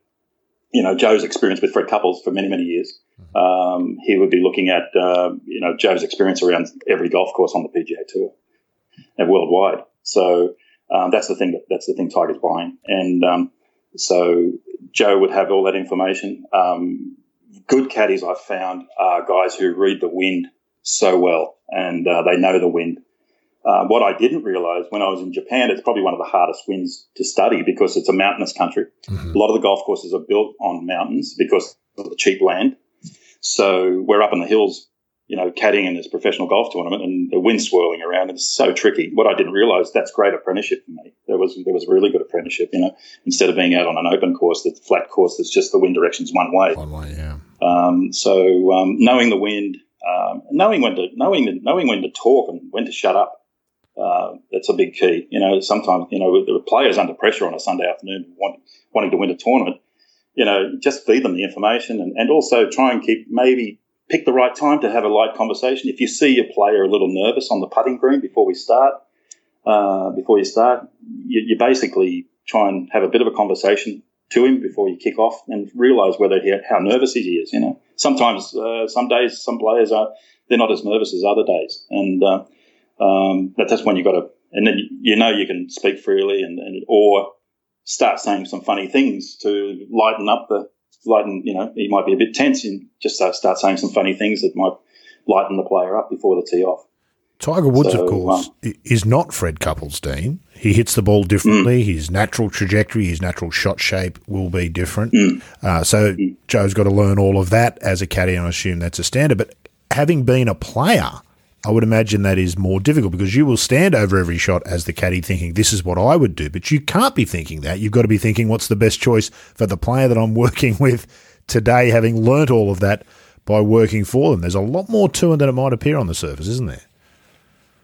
Speaker 2: you know Joe's experience with Fred Couples for many many years. Um, he would be looking at uh, you know Joe's experience around every golf course on the PGA Tour and worldwide. So um, that's the thing that that's the thing Tiger's buying, and um, so Joe would have all that information. Um, good caddies I've found are guys who read the wind so well, and uh, they know the wind. Uh, what I didn't realize when I was in Japan, it's probably one of the hardest winds to study because it's a mountainous country. Mm-hmm. A lot of the golf courses are built on mountains because of the cheap land. So we're up in the hills, you know, caddying in this professional golf tournament, and the wind swirling around. It's so tricky. What I didn't realise that's great apprenticeship for me. There was there was really good apprenticeship. You know, instead of being out on an open course, the flat course that's just the wind directions one way.
Speaker 1: One way, yeah.
Speaker 2: Um, so um, knowing the wind, um, knowing when to knowing knowing when to talk and when to shut up. Uh, that's a big key. You know, sometimes you know the players under pressure on a Sunday afternoon, want, wanting to win a tournament. You know, just feed them the information and, and also try and keep maybe pick the right time to have a light conversation. If you see your player a little nervous on the putting green before we start, uh, before you start, you, you, basically try and have a bit of a conversation to him before you kick off and realize whether he, how nervous he is. You know, sometimes, uh, some days, some players are they're not as nervous as other days, and uh, um, but that's when you got to, and then you know you can speak freely and, and or start saying some funny things to lighten up the lighten, you know, he might be a bit tense and just start, start saying some funny things that might lighten the player up before the tee off.
Speaker 1: Tiger Woods, so, of course, um, is not Fred Couples, Dean. He hits the ball differently. Mm. His natural trajectory, his natural shot shape will be different. Mm. Uh, so mm. Joe's got to learn all of that as a caddy, and I assume that's a standard. But having been a player, I would imagine that is more difficult because you will stand over every shot as the caddy thinking, this is what I would do. But you can't be thinking that. You've got to be thinking, what's the best choice for the player that I'm working with today, having learnt all of that by working for them. There's a lot more to it than it might appear on the surface, isn't there?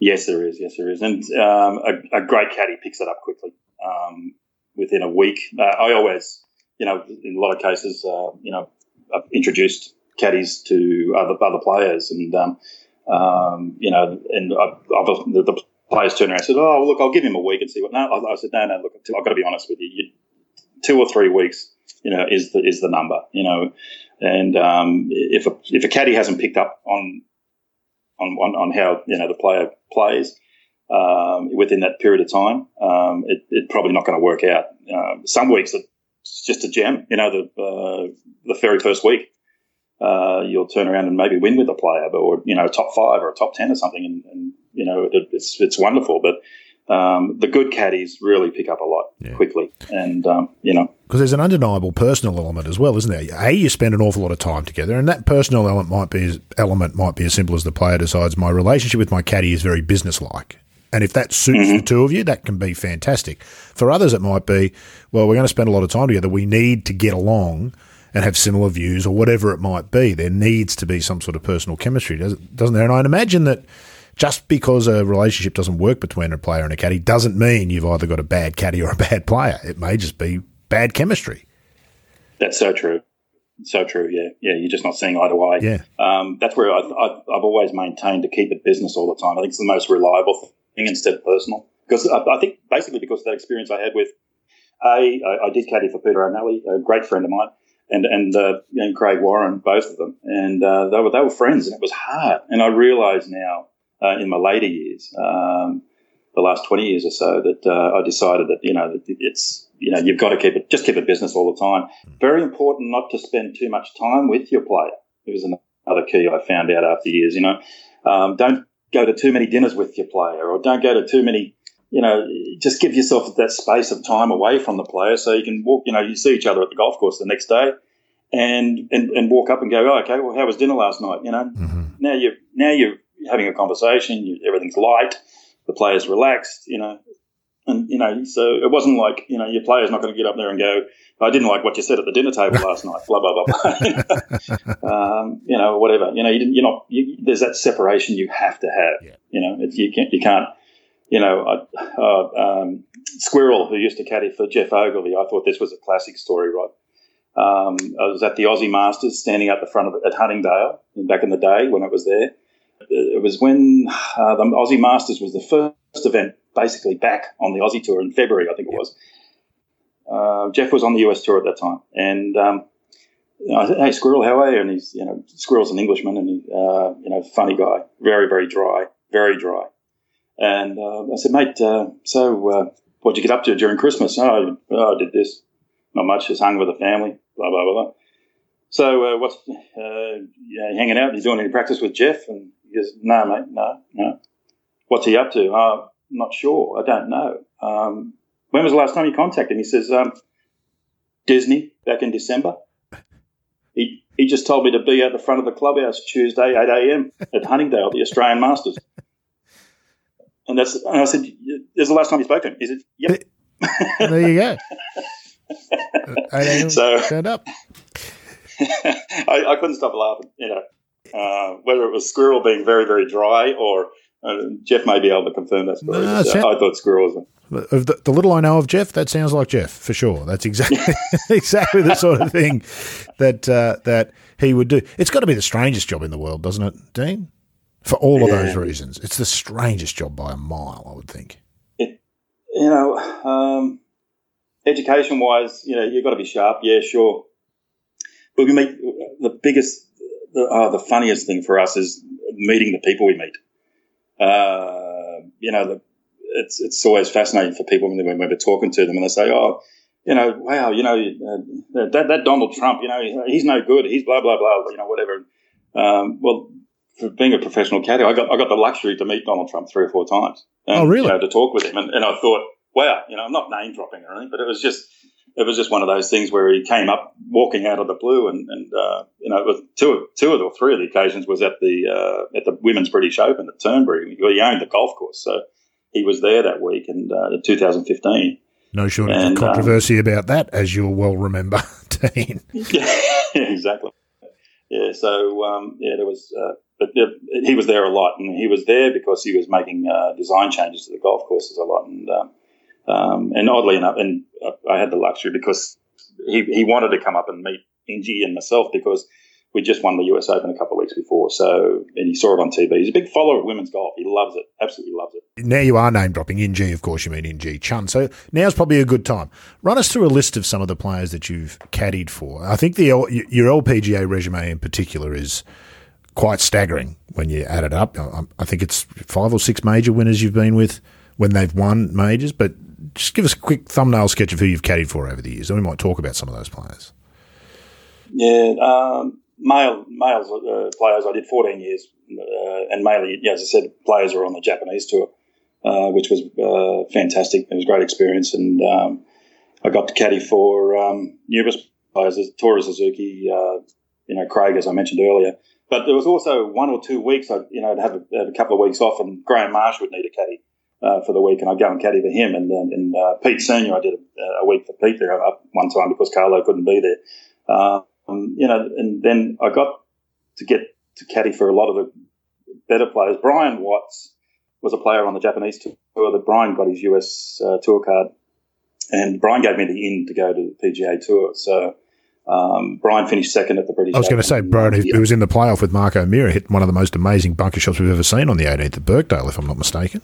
Speaker 2: Yes, there is. Yes, there is. And um, a, a, great caddy picks it up quickly um, within a week. Uh, I always, you know, in a lot of cases, uh, you know, I've introduced caddies to other other players, and um, um you know, and I've, I've, the, the, players turn around and said, "Oh, look, I'll give him a week and see what." No, I, I said, "No, no, look, I've got to be honest with you. you two or three weeks you know, is the is the number, you know, and um, if a if a caddy hasn't picked up on on on, on how you know the player plays um, within that period of time, um, it, it's probably not going to work out. Um, some weeks it's just a gem, you know, the uh, the very first week. Uh, you'll turn around and maybe win with a player, but, or you know, top five or a top ten or something, and, and you know, it, it's it's wonderful. But um, the good caddies really pick up a lot yeah. quickly, and um, you know,
Speaker 1: because there's an undeniable personal element as well, isn't there? A, you spend an awful lot of time together, and that personal element might be element might be as simple as the player decides my relationship with my caddy is very businesslike. And if that suits mm-hmm. the two of you, that can be fantastic. For others, it might be, well, we're going to spend a lot of time together. We need to get along and have similar views or whatever it might be. There needs to be some sort of personal chemistry, doesn't there? And I'd imagine that just because a relationship doesn't work between a player and a caddy doesn't mean you've either got a bad caddy or a bad player. It may just be bad chemistry.
Speaker 2: That's so true. So true. Yeah, yeah. You're just not seeing eye to eye.
Speaker 1: Yeah.
Speaker 2: Um, that's where I, have always maintained to keep it business all the time. I think it's the most reliable thing instead of personal. Because I, I think basically because of that experience I had with a, I, I did caddy for Peter O'Malley, a great friend of mine, and and uh, and Craig Warren, both of them, and uh, they were they were friends, and it was hard. And I realise now uh, in my later years, um, the last 20 years or so, that uh, I decided that, you know, that it's, you know, you've got to keep it, just keep it business all the time. Very important not to spend too much time with your player. It was another key I found out after years, you know. Um, don't go to too many dinners with your player or don't go to too many, you know, just give yourself that space of time away from the player so you can walk, you know, you see each other at the golf course the next day and, and, and walk up and go, oh, okay, well, how was dinner last night? You know, mm-hmm. now you now you're having a conversation, you, everything's light, the player's relaxed, you know, and you know, so it wasn't like you know your player's not going to get up there and go, "I didn't like what you said at the dinner table last night," blah blah blah, blah. um, you know, whatever. You know, you you're not. You, there's that separation you have to have. Yeah. You know, you can't. You can't. You know, uh, um, Squirrel, who used to caddy for Geoff Ogilvy, I thought this was a classic story, right? Um, I was at the Aussie Masters, standing at the front of at Huntingdale back in the day when it was there it was when uh, the Aussie Masters was the first event basically back on the Aussie Tour in February, I think it was. Uh, Geoff was on the US Tour at that time, and um, I said, "Hey, Squirrel, how are you?" And he's, you know, Squirrel's an Englishman, and he, uh, you know, funny guy, very, very dry, very dry. And uh, I said, "Mate, uh, so uh, what'd you get up to during Christmas?" Oh, oh, I did this. Not much. Just hung with the family. Blah blah blah. So uh, what's uh, you hanging out? You doing any practice with Geoff, And goes, No, mate, no, no. What's he up to? I'm uh, not sure. I don't know. Um, when was the last time you contacted him? He says, um, Disney back in December. He, he just told me to be at the front of the clubhouse Tuesday, 8 a.m. at Huntingdale, the Australian Masters. And that's and I said, "Is the last time you spoke to him?" He said, "Yep."
Speaker 1: there you go.
Speaker 2: so
Speaker 1: turned up.
Speaker 2: I, I, couldn't stop laughing. You know, uh, whether it was squirrel being very very dry or uh, Geoff may be able to confirm that story. No, but, uh, I thought squirrel was.
Speaker 1: Of the, the, little I know of Geoff, that sounds like Geoff for sure. That's exactly exactly the sort of thing that uh, that he would do. It's got to be the strangest job in the world, doesn't it, Dean? For all of those reasons, it's the strangest job by a mile. I would think.
Speaker 2: It, you know, um, education wise, you know, you've got to be sharp. Yeah, sure. But we meet the biggest, the, uh, the funniest thing for us is meeting the people we meet. Uh, you know, the, it's it's always fascinating for people when, when we're talking to them and they say, "Oh, you know, wow, you know, uh, that that Donald Trump, you know, he's no good. He's blah blah blah, you know, whatever." Um, well, for being a professional caddy, I got I got the luxury to meet Donald Trump three or four times.
Speaker 1: And, oh, really?
Speaker 2: You know, to talk with him, and, and I thought, wow, you know, I'm not name dropping or anything, but it was just it was just one of those things where he came up walking out of the blue, and, and uh, you know, it was two two or three of the occasions was at the uh, at the Women's British Open at Turnberry. He owned the golf course, so he was there that week and uh, in 2015.
Speaker 1: No shortage and, of um, controversy um, about that, as you'll well remember, Dean.
Speaker 2: Yeah, exactly. Yeah, so um, yeah, there was, uh, but he was there a lot, and he was there because he was making uh, design changes to the golf courses a lot, and um, and oddly enough, and I had the luxury because he, he wanted to come up and meet In Gee and myself because we just won the US Open a couple of weeks before. So, and he saw it on TV. He's a big follower of women's golf. He loves it, absolutely loves it.
Speaker 1: Now you are name dropping NG, of course. You mean In Gee Chun. So now's probably a good time. Run us through a list of some of the players that you've caddied for. I think the your LPGA resume in particular is quite staggering when you add it up. I think it's five or six major winners you've been with when they've won majors, but just give us a quick thumbnail sketch of who you've caddied for over the years, and we might talk about some of those players.
Speaker 2: Yeah, um, male males uh, players. I did 14 years, uh, and mainly, yeah, as I said, players are on the Japanese tour, uh, which was uh, fantastic. It was a great experience, and um, I got to caddy for um, numerous players, Toru Suzuki, uh, you know, Craig, as I mentioned earlier. But there was also one or two weeks, I you know, I'd have a, have a couple of weeks off, and Graham Marsh would need a caddy uh, for the week, and I'd go and caddy for him. And then and uh, Pete Senior, I did a, a, week for Pete there up one time because Carlo couldn't be there. Um, you know, and then I got to get to caddy for a lot of the better players. Brian Watts was a player on the Japanese tour. That Brian got his US uh, tour card, and Brian gave me the in to go to the PGA Tour. So. Um, Brian finished second at the British.
Speaker 1: I was going to say, Brian, who, was in the playoff with Mark O'Meara, hit one of the most amazing bunker shots we've ever seen on the 18th at Birkdale, if I'm not mistaken.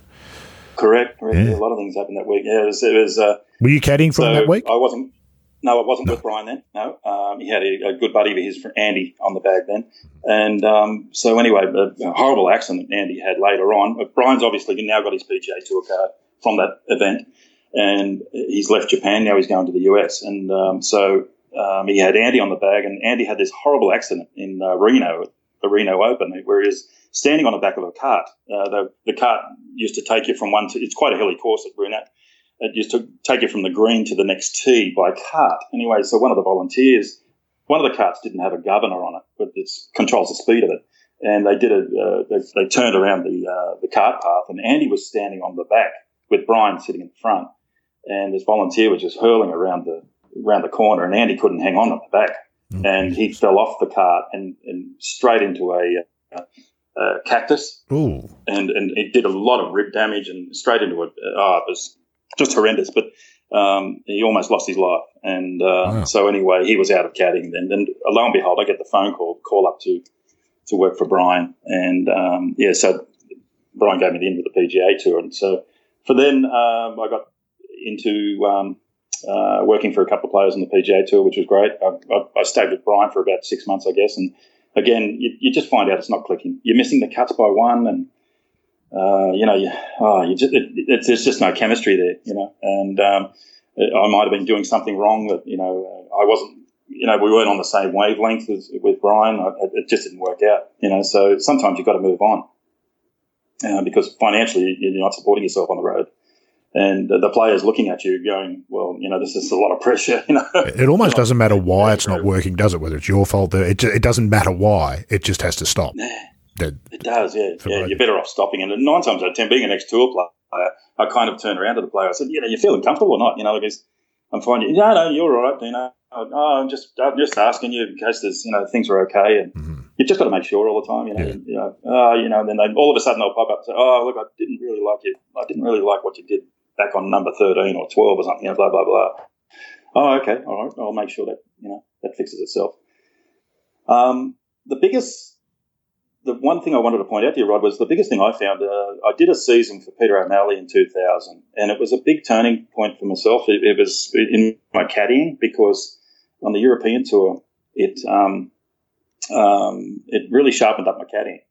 Speaker 2: Correct. correct. Yeah. A lot of things happened that week. Yeah, it was. It was uh,
Speaker 1: Were you caddying for so him that week?
Speaker 2: I wasn't. No, I wasn't no. with Brian then. No, um, he had a, a, good buddy of his, Andy, on the bag then. And um, so anyway, a, a, horrible accident Andy had later on. But Brian's obviously now got his PGA Tour card from that event, and he's left Japan now. He's going to the US, and um, so um, he had Andy on the bag, and Andy had this horrible accident in uh, Reno, the Reno Open, where he was standing on the back of a cart. Uh, the, the cart used to take you from one to, it's quite a hilly course at Brunette. It used to take you from the green to the next tee by cart. Anyway, so one of the volunteers, one of the carts didn't have a governor on it, but it controls the speed of it. And they did it, uh, they, they, turned around the, uh, the cart path, and Andy was standing on the back with Brian sitting in the front. And this volunteer was just hurling around the, around the corner, and Andy couldn't hang on at the back. Mm-hmm. And he fell off the cart and, and straight into a, uh, uh, cactus,
Speaker 1: Ooh.
Speaker 2: and and it did a lot of rib damage and straight into it. Oh, it was just horrendous. But um, he almost lost his life, and uh, wow. so anyway, he was out of caddying then. And lo and behold, I get the phone call call up to to work for Brian, and um, yeah, so Brian gave me the end of the PGA tour, and so for then um, I got into um, uh, working for a couple of players on the PGA tour, which was great. I, I, I, stayed with Brian for about six months, I guess, and again, you, you, just find out it's not clicking. You're missing the cuts by one, and uh, you know, you, oh, you just, it, there's just no chemistry there, you know. And um, I might have been doing something wrong that you know I wasn't. You know, we weren't on the same wavelength as, with Brian. It just didn't work out. You know, so sometimes you've got to move on uh, because financially you're not supporting yourself on the road and the players looking at you going, well, you know, this is a lot of pressure. You know,
Speaker 1: it almost doesn't matter why it's not working, does it? Whether it's your fault, it it doesn't matter why. It just has to stop.
Speaker 2: It does. Yeah, yeah. You're better off stopping. And nine times out of ten, being an ex tour player, I kind of turned around to the player. I said, "You know, you feeling comfortable or not?" You know, because I'm fine. No, no, you're all right. You know, oh, I'm just I'm just asking you in case there's you know things are okay, and mm-hmm. you just got to make sure all the time. You know, yeah. you know, oh, you know, and then they, all of a sudden they'll pop up and say, "Oh, look, I didn't really like you. I didn't really like what you did back on number 13 or 12 or something." You know, blah blah blah. Oh, okay, all right. I'll make sure that you know that fixes itself. Um, the biggest the one thing I wanted to point out to you, Rod, was the biggest thing I found. Uh, I did a season for Peter O'Malley in 2000, and it was a big turning point for myself. It, it was in my caddying because on the European tour, it um, um, it really sharpened up my caddying,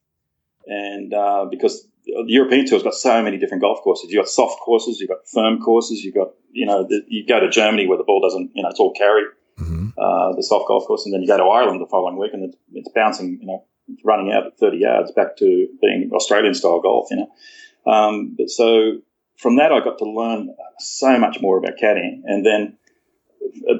Speaker 2: and uh, because the European tour's got so many different golf courses. You've got soft courses, you've got firm courses, you've got you know the, you go to Germany where the ball doesn't you know it's all carry. Mm-hmm. Uh, the soft golf course, and then you go to Ireland the following week, and it's, it's bouncing, you know, running out at 30 yards back to being Australian style golf, you know. Um, but so from that, I got to learn so much more about caddying, and then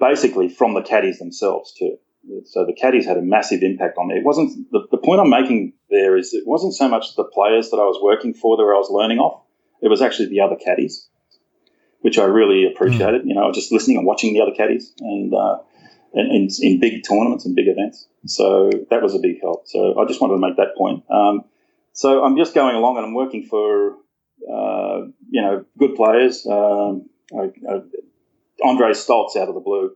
Speaker 2: basically from the caddies themselves too. So the caddies had a massive impact on me. It wasn't the, the point I'm making there is it wasn't so much the players that I was working for that I was learning off. It was actually the other caddies, which I really appreciated. Mm. You know, just listening and watching the other caddies, and uh, in, in, big tournaments and big events. So that was a big help. So I just wanted to make that point. Um, so I'm just going along and I'm working for, uh, you know, good players. Um, I, I, Andre Stolz out of the blue.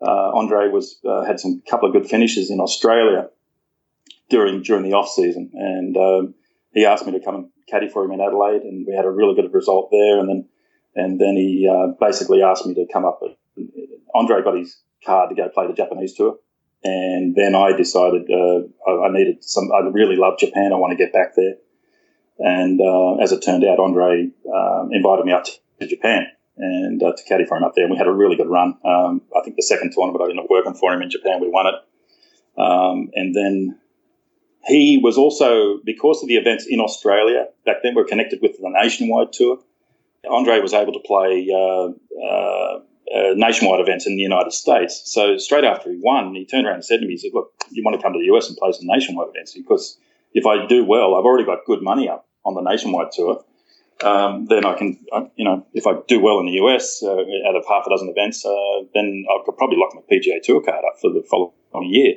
Speaker 2: Uh, Andre was uh, had some couple of good finishes in Australia during during the off season, and um, he asked me to come and caddy for him in Adelaide, and we had a really good result there. And then and then he uh, basically asked me to come up. Andre got his card to go play the Japanese tour. And then I decided uh, I, I, needed some. I really love Japan. I want to get back there. And uh, as it turned out, Andre um, invited me up to Japan and uh, to caddy for him up there. And we had a really good run. Um, I think the second tournament I ended up working for him in Japan, we won it. Um, and then he was also because of the events in Australia back then. We're connected with the nationwide tour. Andre was able to play uh, uh, uh, nationwide events in the United States. So straight after he won, he turned around and said to me, he said, look, you want to come to the US and play some nationwide events? Because if I do well, I've already got good money up on the nationwide tour. Um, then I can, you know, if I do well in the US uh, out of half a dozen events, uh, then I could probably lock my PGA Tour card up for the following year.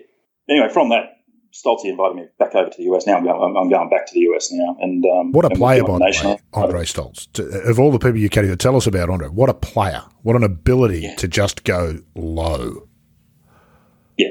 Speaker 2: Anyway, from that, Stolzy invited me back over to the US. Now I'm going, I'm going back to the US now. And um,
Speaker 1: what a player, by the way, Andre Stolz. Of all the people you can tell us about Andre, what a player! What an ability yeah. to just go low.
Speaker 2: Yeah,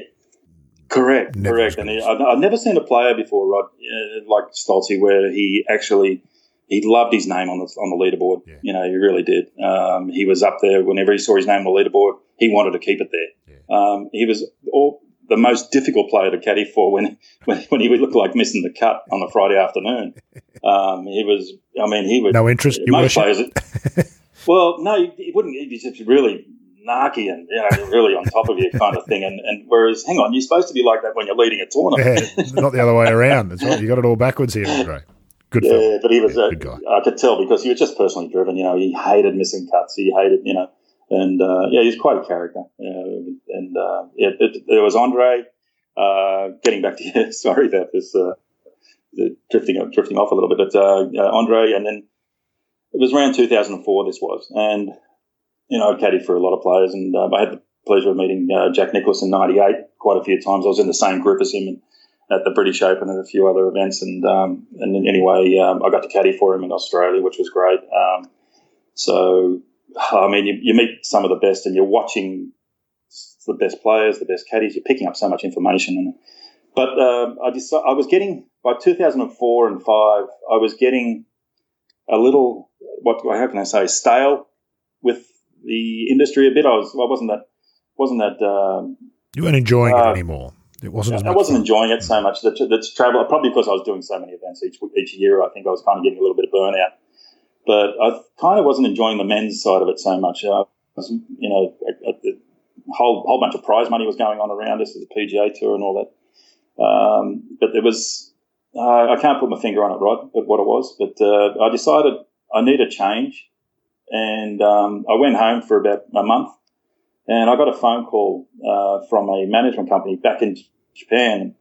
Speaker 2: correct, never correct. And he, I've never seen a player before, Rod, uh, like Stolzy, where he actually he loved his name on the on the leaderboard. Yeah. You know, he really did. Um, he was up there whenever he saw his name on the leaderboard. He wanted to keep it there. Yeah. Um, he was all the most difficult player to caddy for when, when, when he would look like missing the cut on a Friday afternoon. Um, he was, I mean, he was
Speaker 1: No interest, you most players.
Speaker 2: well, no, he wouldn't. He'd be just really narky and you know, really on top of you kind of thing. And, and whereas, hang on, you're supposed to be like that when you're leading a tournament.
Speaker 1: yeah, not the other way around. That's right. You got it all backwards here, Andre. Good.
Speaker 2: Yeah, but he was yeah, a, good guy. I could tell because he was just personally driven. You know, he hated missing cuts. He hated, you know, and uh, yeah, he's quite a character. Uh, and uh, it, it, there was Andre. Uh, getting back to you, sorry about this, uh, drifting drifting off a little bit, but uh, Andre, and then it was around 2004. This was, and you know, I caddied for a lot of players, and I had the pleasure of meeting Jack Nicklaus in '98 quite a few times. I was in the same group as him. at the British Open and a few other events, and um, and anyway, um, I got to caddy for him in Australia, which was great. Um, so I mean, you, you meet some of the best, and you're watching the best players, the best caddies. You're picking up so much information, and but uh, I just I was getting by 2004 and five, I was getting a little what how can I say stale with the industry a bit. I was I wasn't that wasn't that um,
Speaker 1: you weren't enjoying uh, it anymore. It wasn't.
Speaker 2: I wasn't fun. enjoying it so much. The, the travel probably because I was doing so many events each each year. I think I was kind of getting a little bit of burnout but I kind of wasn't enjoying the men's side of it so much. Was, you know, a, a, whole whole bunch of prize money was going on around us, the PGA Tour and all that. Um, but there was, uh, I can't put my finger on it, Rod, but what it was. But uh, I decided I need a change, and um, I went home for about a month, and I got a phone call uh, from a management company back in Japan,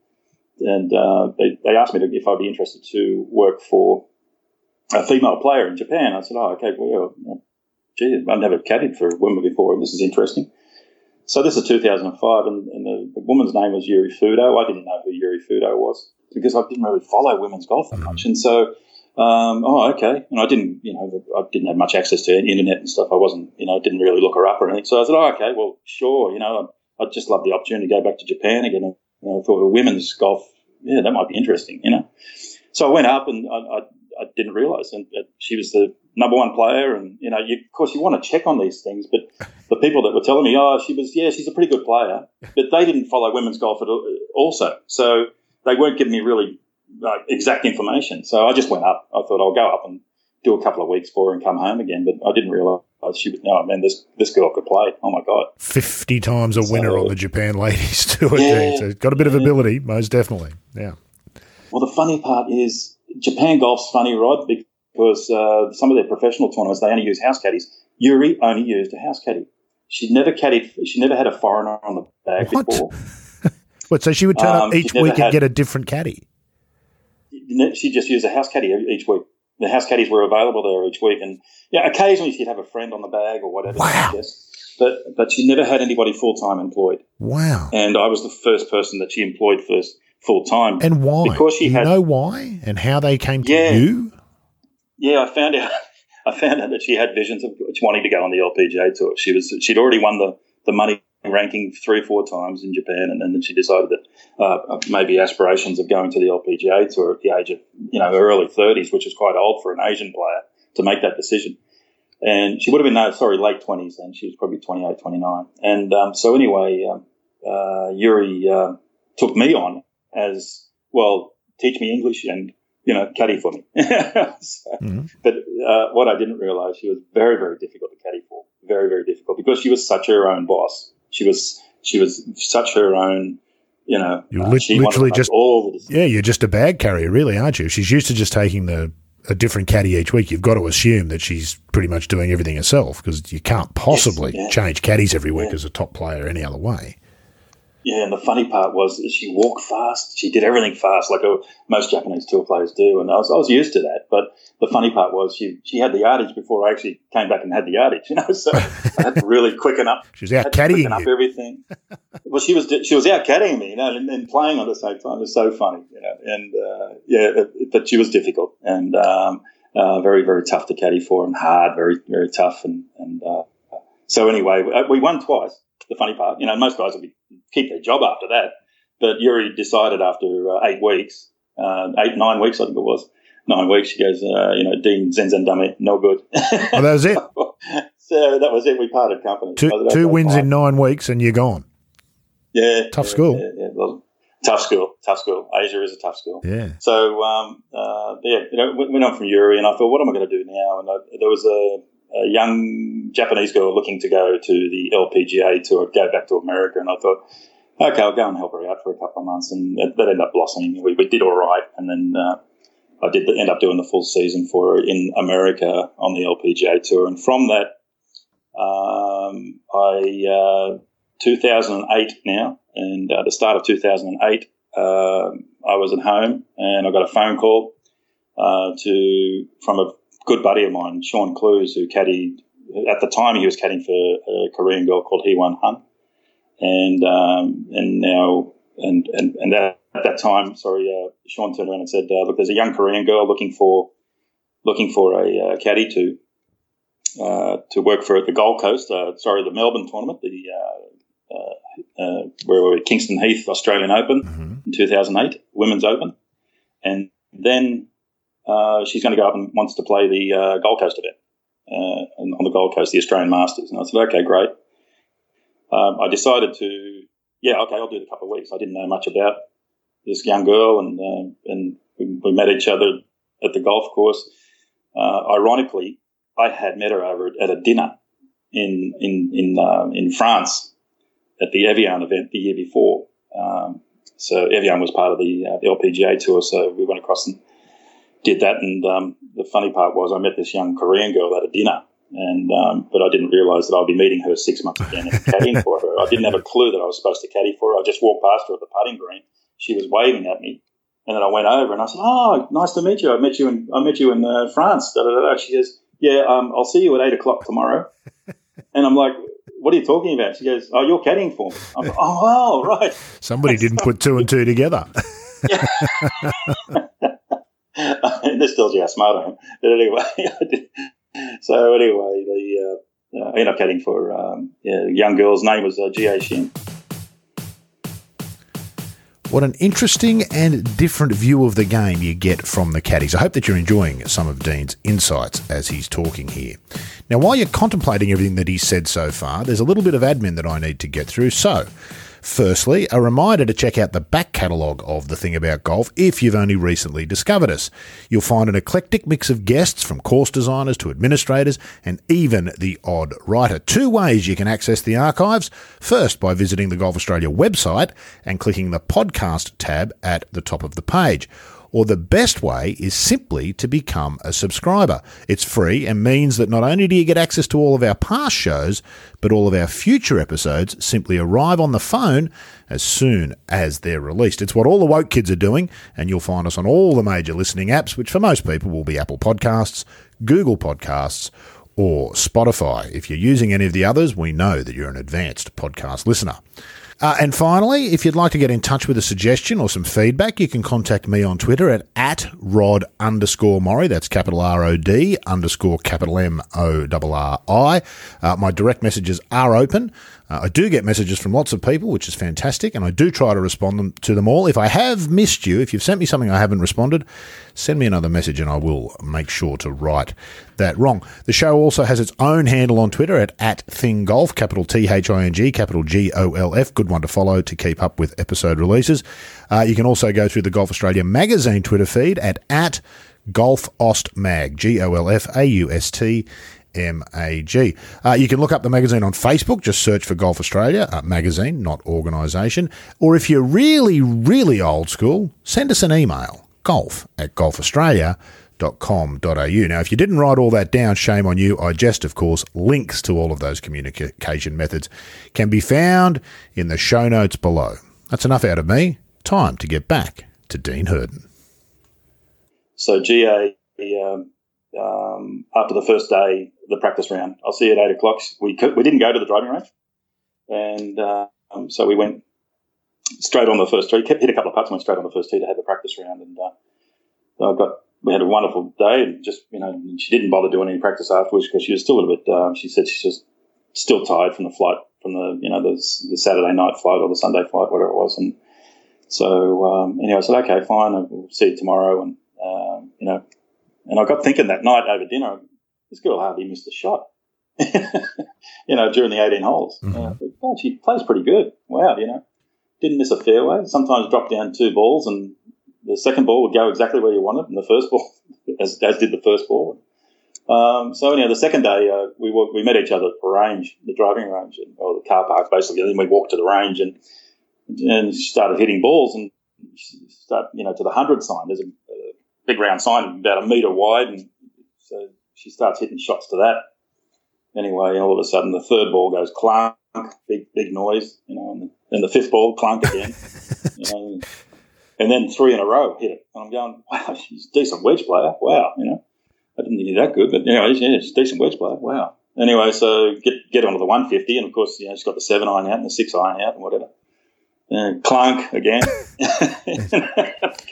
Speaker 2: and uh, they, they asked me to, if I'd be interested to work for a female player in Japan. I said, oh, okay, well, gee, I've never caddied for women before. This is interesting. So this is 2005, and, and the, the, woman's name was Yuri Fudoh. I didn't know who Yuri Fudoh was because I didn't really follow women's golf that much. And so, um, oh, okay. And I didn't, you know, I didn't have much access to internet and stuff. I wasn't, you know, didn't really look her up or anything. So I said, oh, okay, well, sure. You know, I'd just love the opportunity to go back to Japan again. And you know, I thought, well, women's golf, yeah, that might be interesting, you know. So I went up and I, I, I didn't realize, and she was the number one player. And you know, you, of course, you want to check on these things, but the people that were telling me, oh, she was, yeah, she's a pretty good player, but they didn't follow women's golf at all, also, so they weren't giving me really uh, exact information. So I just went up. I thought I'll go up and do a couple of weeks for her and come home again, but I didn't realize she was. No, man, this this girl could play. Oh my god,
Speaker 1: fifty times a winner on the Japan Ladies Tour. Yeah, so got a bit yeah. of ability, most definitely. Yeah.
Speaker 2: Well, the funny part is Japan golf's funny, Rod, because uh, some of their professional tournaments they only use house caddies. Yuri only used a house caddy. She never caddied. She never had a foreigner on the bag what? before.
Speaker 1: what? So she would turn um, up each week had, and get a different caddy.
Speaker 2: She just used a house caddy each week. The house caddies were available there each week, and yeah, occasionally she'd have a friend on the bag or whatever.
Speaker 1: Wow.
Speaker 2: But but she never had anybody full time employed.
Speaker 1: Wow.
Speaker 2: And I was the first person that she employed first full time.
Speaker 1: And why? Because she Do you had, know why and how they came to yeah, you.
Speaker 2: Yeah, I found out. I found out that she had visions of wanting to go on the LPGA tour. She was she'd already won the, the money ranking three or four times in Japan, and then she decided that uh, maybe aspirations of going to the LPGA tour at the age of you know early thirties, which is quite old for an Asian player to make that decision. And she would have been no, sorry, late twenties then. She was probably 28, 29. And um, so anyway, um, uh, Yuri uh, took me on as well. Teach me English and you know, caddy for me. so, mm-hmm. But uh, what I didn't realize, she was very, very difficult to caddy for. Very, very difficult because she was such her own boss. She was she was such her own. You know,
Speaker 1: you uh, literally just all the yeah, you're just a bag carrier, really, aren't you? She's used to just taking the a different caddy each week. You've got to assume that she's pretty much doing everything herself because you can't possibly yes, yeah. change caddies every week yeah. as a top player any other way.
Speaker 2: Yeah, and the funny part was she walked fast. She did everything fast, like most Japanese tour players do. And I was, I was used to that. But the funny part was she, she had the yardage before I actually came back and had the yardage. You know, so I had to really quicken up.
Speaker 1: she was out caddying
Speaker 2: up everything. well, she was she was out caddying me, you know, and, and, playing at the same time. It was so funny, you know. And uh, yeah, but she was difficult and um, uh, very very tough to caddy for, and hard, very very tough. And and uh, so anyway, we won twice the funny part. You know, most guys will be, keep their job after that. But Yuri decided after uh, eight weeks, uh, eight, nine weeks, I think it was, nine weeks, she goes, uh, you know, Dean Zenzen dummy, no good.
Speaker 1: Oh, that was it?
Speaker 2: so that was it. We parted company.
Speaker 1: Two, two wins in nine weeks and you're gone.
Speaker 2: Yeah.
Speaker 1: Tough yeah, school.
Speaker 2: Yeah, yeah. Well, tough school. Tough school. Asia is a tough school.
Speaker 1: Yeah.
Speaker 2: So, um, uh, yeah, you know, went on from Yuri and I thought, what am I going to do now? And I, there was a, a young Japanese girl looking to go to the LPGA tour, go back to America, and I thought, okay, I'll go and help her out for a couple of months, and that, ended up blossoming. We, we, did all right, and then uh, I did end up doing the full season for her in America on the LPGA tour, and from that, um, I uh, 2008 now, and at the start of 2008, uh, I was at home, and I got a phone call uh, to from a good buddy of mine, Sean Clues, who caddied at the time he was caddying for a Korean girl called Hee-Won Han, and um, and now and and and that, at that time, sorry, uh, Sean turned around and said, uh, "Look, there's a young Korean girl looking for looking for a uh, caddy to uh, to work for at the Gold Coast, uh, sorry, the Melbourne tournament, the uh, where we were at Kingston Heath Australian Open mm-hmm. in 2008, Women's Open, and then uh, she's going to go up and wants to play the uh, Gold Coast event uh, on the Gold Coast, the Australian Masters. And I said, okay, great. Um, I decided to, yeah, okay, I'll do it a couple of weeks. I didn't know much about this young girl, and uh, and we, we, met each other at the golf course. Uh, ironically, I had met her over at a dinner in in in um, in France at the Evian event the year before. Um, so Evian was part of the, uh, LPGA tour, so we went across and did that. And um, the funny part was I met this young Korean girl at a dinner. And um, but I didn't realise that I'd be meeting her six months again and caddying for her. I didn't have a clue that I was supposed to caddy for her. I just walked past her at the putting green. She was waving at me, And then I went over and I said, "Oh, nice to meet you. I met you in I met you in uh, France." Da, da, da, She goes, "Yeah, um, I'll see you at eight o'clock tomorrow." and I'm like, "What are you talking about?" She goes, "Oh, you're caddying for me." I'm like, "Oh, wow, right."
Speaker 1: Somebody didn't put two and two together.
Speaker 2: this tells you how smart I am. But anyway, so anyway, the uh, up caddying for um, yeah, young girl's name was uh, Jiyai Shin.
Speaker 1: What an interesting and different view of the game you get from the caddies. I hope that you're enjoying some of Dean's insights as he's talking here. Now, while you're contemplating everything that he's said so far, there's a little bit of admin that I need to get through. So, Firstly, a reminder to check out the back catalogue of The Thing About Golf if you've only recently discovered us. You'll find an eclectic mix of guests from course designers to administrators and even the odd writer. Two ways you can access the archives. First, by visiting the Golf Australia website and clicking the podcast tab at the top of the page or the best way is simply to become a subscriber. It's free and means that not only do you get access to all of our past shows, but all of our future episodes simply arrive on the phone as soon as they're released. It's what all the woke kids are doing, and you'll find us on all the major listening apps, which for most people will be Apple Podcasts, Google Podcasts, or Spotify. If you're using any of the others, we know that you're an advanced podcast listener. Uh, and finally, if you'd like to get in touch with a suggestion or some feedback, you can contact me on Twitter at, at rod underscore Morri. That's capital R O D underscore capital M O R R I. Uh, my direct messages are open. Uh, I do get messages from lots of people, which is fantastic, and I do try to respond them, to them all. If I have missed you, if you've sent me something I haven't responded, send me another message and I will make sure to write that wrong. The show also has its own handle on Twitter at, at ThingGolf, capital T H I N G, capital G O L F. Good one to follow to keep up with episode releases. Uh, you can also go through the Golf Australia magazine Twitter feed at, at Golf Mag, G O L F A U S T MAG. Uh, you can look up the magazine on Facebook. Just search for Golf Australia uh, magazine, not organisation. Or if you're really, really old school, send us an email golf at golfaustralia.com.au. Now, if you didn't write all that down, shame on you. I just, of course, links to all of those communication methods can be found in the show notes below. That's enough out of me. Time to get back to Dean Herden.
Speaker 2: So, GA, um, um, after the first day, the practice round. I'll see you at eight o'clock. We could, we didn't go to the driving range, and uh, um, so we went straight on the first tee. Hit a couple of putts, and went straight on the first tee to have the practice round. And uh, I got we had a wonderful day, and just you know she didn't bother doing any practice afterwards because she was still a little bit. Um, she said she's just still tired from the flight, from the you know the, the Saturday night flight or the Sunday flight, whatever it was, and. So um, anyway, I said, okay, fine. We'll see you tomorrow, and uh, you know, and I got thinking that night over dinner, this girl hardly missed a shot. you know, during the 18 holes. Mm-hmm. Uh, but, oh, she plays pretty good. Wow, you know. Didn't miss a fairway. Sometimes drop down two balls and the second ball would go exactly where you wanted, and the first ball, as, as did the first ball. Um, so anyhow, the second day uh, we we met each other at the range, the driving range, or the car park basically. And then we walked to the range and and started hitting balls and start you know to the hundred sign. There's a big round sign about a metre wide, and so she starts hitting shots to that. Anyway, all of a sudden the third ball goes clunk, big big noise, you know, and, and the fifth ball clunk again, you know, and then three in a row hit it. And I'm going, wow, she's a decent wedge player. Wow, you know, I didn't think he's that good, but anyway, yeah, she's a decent wedge player. Wow. Anyway, so get get onto the 150, and of course, you know, she's got the seven iron out and the six iron out and whatever. Clunk again.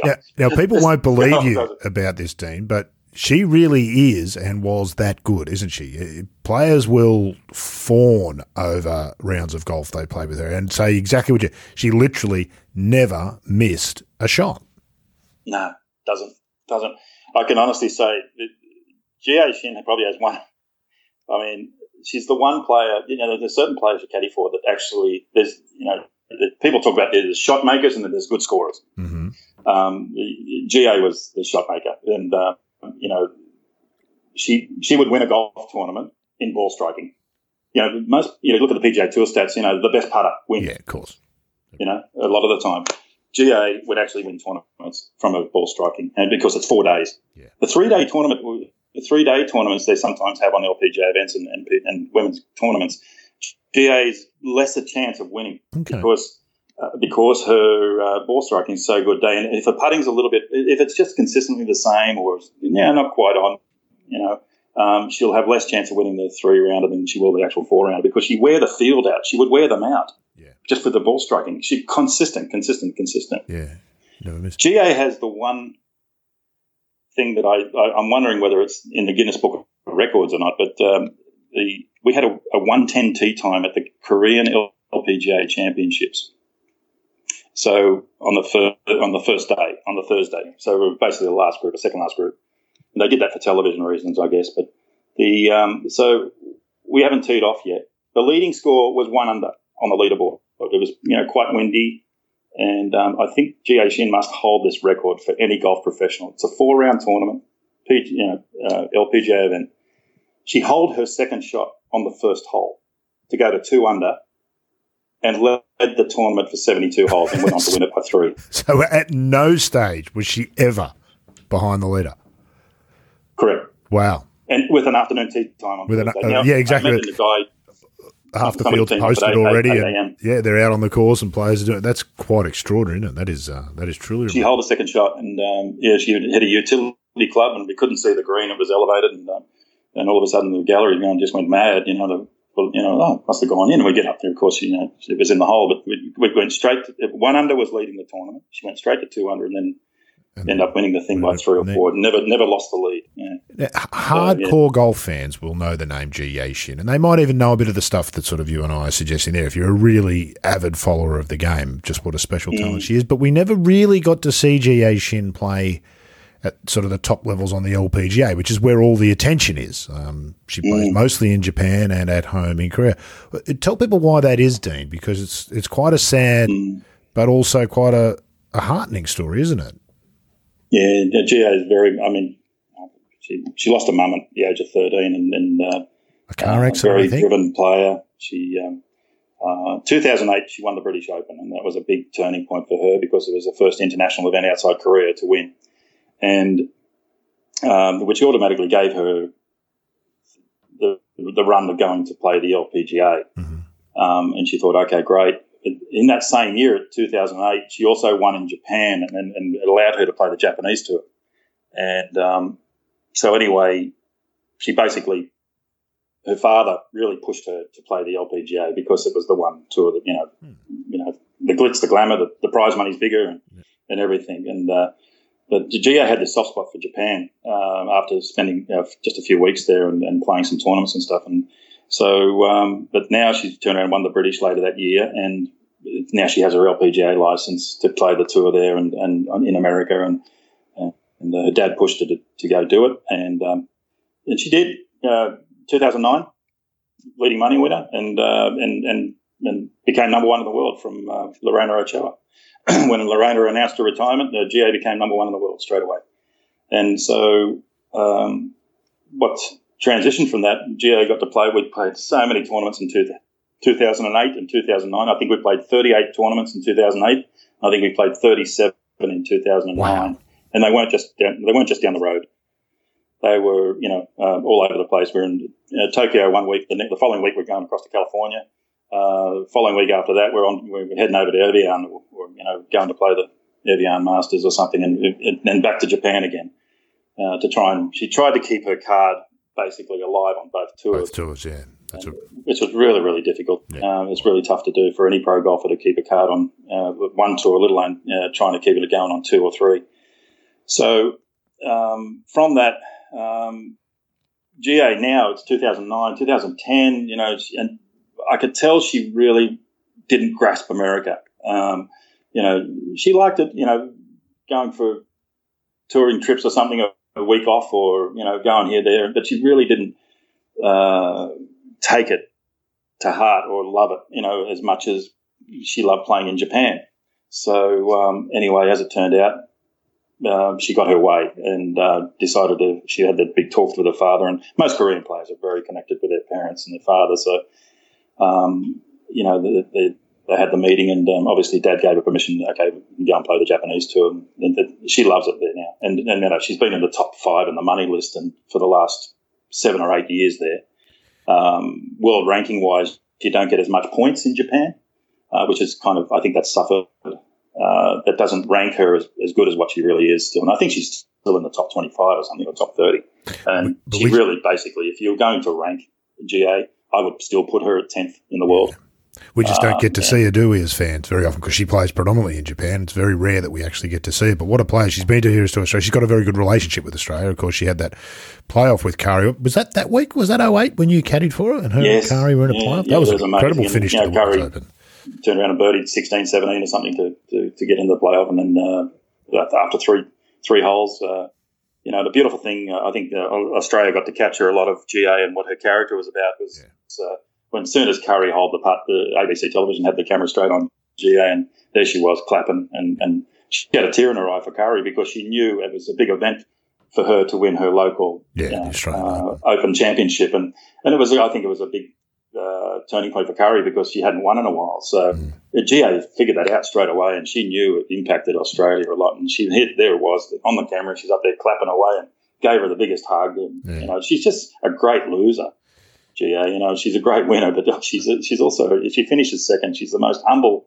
Speaker 1: now, now, people won't believe you about this, Dean, but she really is and was that good, isn't she? Uh, players will fawn over rounds of golf they play with her and say exactly what you. She literally never missed a shot.
Speaker 2: No, doesn't doesn't. I can honestly say Jiyai Shin probably has one. I mean, she's the one player. You know, there's certain players you caddy for that actually there's you know people talk about there's shot makers and there's good scorers. Mm-hmm. Um, GA was the shot maker, and uh, you know, she she would win a golf tournament in ball striking. You know, most you know, look at the PGA Tour stats. You know, the best putter wins.
Speaker 1: Yeah, of course.
Speaker 2: You know, a lot of the time, GA would actually win tournaments from a ball striking, and because it's four days.
Speaker 1: Yeah.
Speaker 2: The three day tournament, the three day tournaments they sometimes have on the LPGA events and, and, and women's tournaments, GA's lesser chance of winning
Speaker 1: okay.
Speaker 2: because uh, because her uh, ball striking is so good. Day and if her putting's a little bit, if it's just consistently the same, or yeah, not quite on, you know, um, she'll have less chance of winning the three rounder than she will the actual four rounder because she wear the field out. She would wear them out.
Speaker 1: Yeah.
Speaker 2: Just with the ball striking, she consistent, consistent, consistent.
Speaker 1: Yeah. Never miss.
Speaker 2: GA has the one thing that I, I am wondering whether it's in the Guinness Book of Records or not, but um, the we had a, a 110 tee time at the Korean LPGA Championships. So on the first on the first day, on the Thursday, so we are basically the last group, the second last group. And they did that for television reasons, I guess. But the um, so we haven't teed off yet. The leading score was one under on the leaderboard. It was you know quite windy, and um, I think Jiyai Shin must hold this record for any golf professional. It's a four round tournament, you know, uh, LPGA event. She held her second shot on the first hole to go to two under and led the tournament for 72 holes and went on to win it by three.
Speaker 1: So at no stage was she ever behind the leader.
Speaker 2: Correct.
Speaker 1: Wow.
Speaker 2: And with an afternoon tea time on
Speaker 1: with
Speaker 2: Thursday.
Speaker 1: An,
Speaker 2: uh,
Speaker 1: yeah, exactly.
Speaker 2: the guy
Speaker 1: half the field's posted 8, already. 8, 8 and, yeah, they're out on the course and players are doing it. That's quite extraordinary, isn't it? That is uh, that is truly.
Speaker 2: She held a second shot and um, yeah, she hit a utility club and we couldn't see the green. It was elevated and uh, and all of a sudden the gallery know, just went mad. You know, the, well, you know, oh, must have gone in. And we get up there, of course, you know, it was in the hole, but we, we went straight. To, one under was leading the tournament. She went straight to two under and then and end up winning the thing by three or four. Never, never lost the lead. Yeah.
Speaker 1: Now, hardcore so, yeah. golf fans will know the name Jiyai Shin, and they might even know a bit of the stuff that sort of you and I are suggesting there. If you're a really avid follower of the game, just what a special mm. talent she is. But we never really got to see Jiyai Shin play at sort of the top levels on the LPGA, which is where all the attention is. Um, she plays mm. mostly in Japan and at home in Korea. Tell people why that is, Dean, because it's it's quite a sad, mm. but also quite a, a heartening story, isn't it?
Speaker 2: Yeah, GA is very. I mean, she she lost a mum at the age of thirteen, and, and uh,
Speaker 1: a car accident.
Speaker 2: A very driven player. She. Um, uh, 2008, she won the British Open, and that was a big turning point for her because it was the first international event outside Korea to win, and um, which automatically gave her the, the run of going to play the LPGA. Mm-hmm. Um, and she thought, okay, great in that same year, 2008, she also won in Japan, and, and it allowed her to play the Japanese tour. And um, so, anyway, she basically her father really pushed her to play the LPGA because it was the one tour that you know, hmm. you know, the glitz, the glamour, the, the prize money's bigger, and, yeah. and everything. And uh, but Gia had the soft spot for Japan um, after spending just a few weeks there and, and, playing some tournaments and stuff. And so, um, but now she's turned around and won the British later that year, and now she has her LPGA license to play the tour there and, and in America, and uh, and her dad pushed her to, to go do it, and um, and she did. Uh, 2009, leading money winner, and uh, and and and became number one in the world from uh, Lorena Ochoa. when Lorena announced her retirement, the GA became number one in the world straight away, and so um, what transitioned from that, GA got to play. We played so many tournaments in 2008 and 2009. I think we played 38 tournaments in 2008. I think we played 37 in 2009. Wow. And they weren't just down, they weren't just down the road. They were, you know, um, all over the place. We are in uh, Tokyo one week. The, the, following week, we're going across to California. Uh, following week after that, we're on. We're heading over to Evian, or, or you know, going to play the Evian Masters or something, and then back to Japan again uh, to try and. She tried to keep her card basically alive on both tours.
Speaker 1: Both tours, yeah.
Speaker 2: That's a- which was really, really difficult. Yeah. Um, it's really tough to do for any pro golfer to keep a card on uh, one tour, let alone uh, trying to keep it going on two or three. So um, from that, um, GA now it's 2009, 2010. You know, and I could tell she really didn't grasp America. Um, you know, she liked it. You know, going for touring trips or something a week off or you know going here there, but she really didn't uh, take it to heart or love it, you know, as much as she loved playing in Japan. So um, anyway, as it turned out, uh, she got her way and uh, decided to. She had that big talk with her father, and most Korean players are very connected with their parents and their father. So, um, you know, the, the they had the meeting, and um, obviously Dad gave her permission. Okay, go and play the Japanese tour, and, and, she loves it there now. And, and you know, she's been in the top five in the money list, and for the last seven or eight years there. Um, world ranking wise, you don't get as much points in Japan. uh, which is kind of I think that's suffered. Uh, that doesn't rank her as, as good as what she really is still, and I think she's still in the top 25 or something or top 30. And but she we, really, basically, if you're going to rank GA, I would still put her at 10th in the world.
Speaker 1: We just don't get to um, see her, do we, as fans, very often because she plays predominantly in Japan. It's very rare that we actually get to see her. But what a player! She's been to here to Australia. She's got a very good relationship with Australia. Of course, she had that playoff with Karrie. Was that that week? Was that 08 when you caddied for her and her yes. and Karrie were in a yeah, playoff? Yeah, that was an incredible amazing. finish you know, to the Curry Open.
Speaker 2: Turned around and birdied 16, 17 or something to, to, to get into the playoff, and then uh, after three three holes. Uh, you know, the beautiful thing, uh, I think uh, Australia got to capture a lot of Jiyai and what her character was about was, yeah. uh, when soon as Karrie held the putt, the ABC television had the camera straight on Jiyai, and there she was clapping, and, and she had a tear in her eye for Karrie because she knew it was a big event for her to win her local
Speaker 1: yeah,
Speaker 2: uh, Open Championship, and and it was I think it was a big uh, turning point for Karrie because she hadn't won in a while. So mm. Jiyai figured that out straight away, and she knew it impacted Australia a lot. And she hit there it was on the camera. She's up there clapping away and gave her the biggest hug. And, yeah. You know, she's just a great loser. Jiyai, you know, she's a great winner, but she's a, she's also if she finishes second, she's the most humble.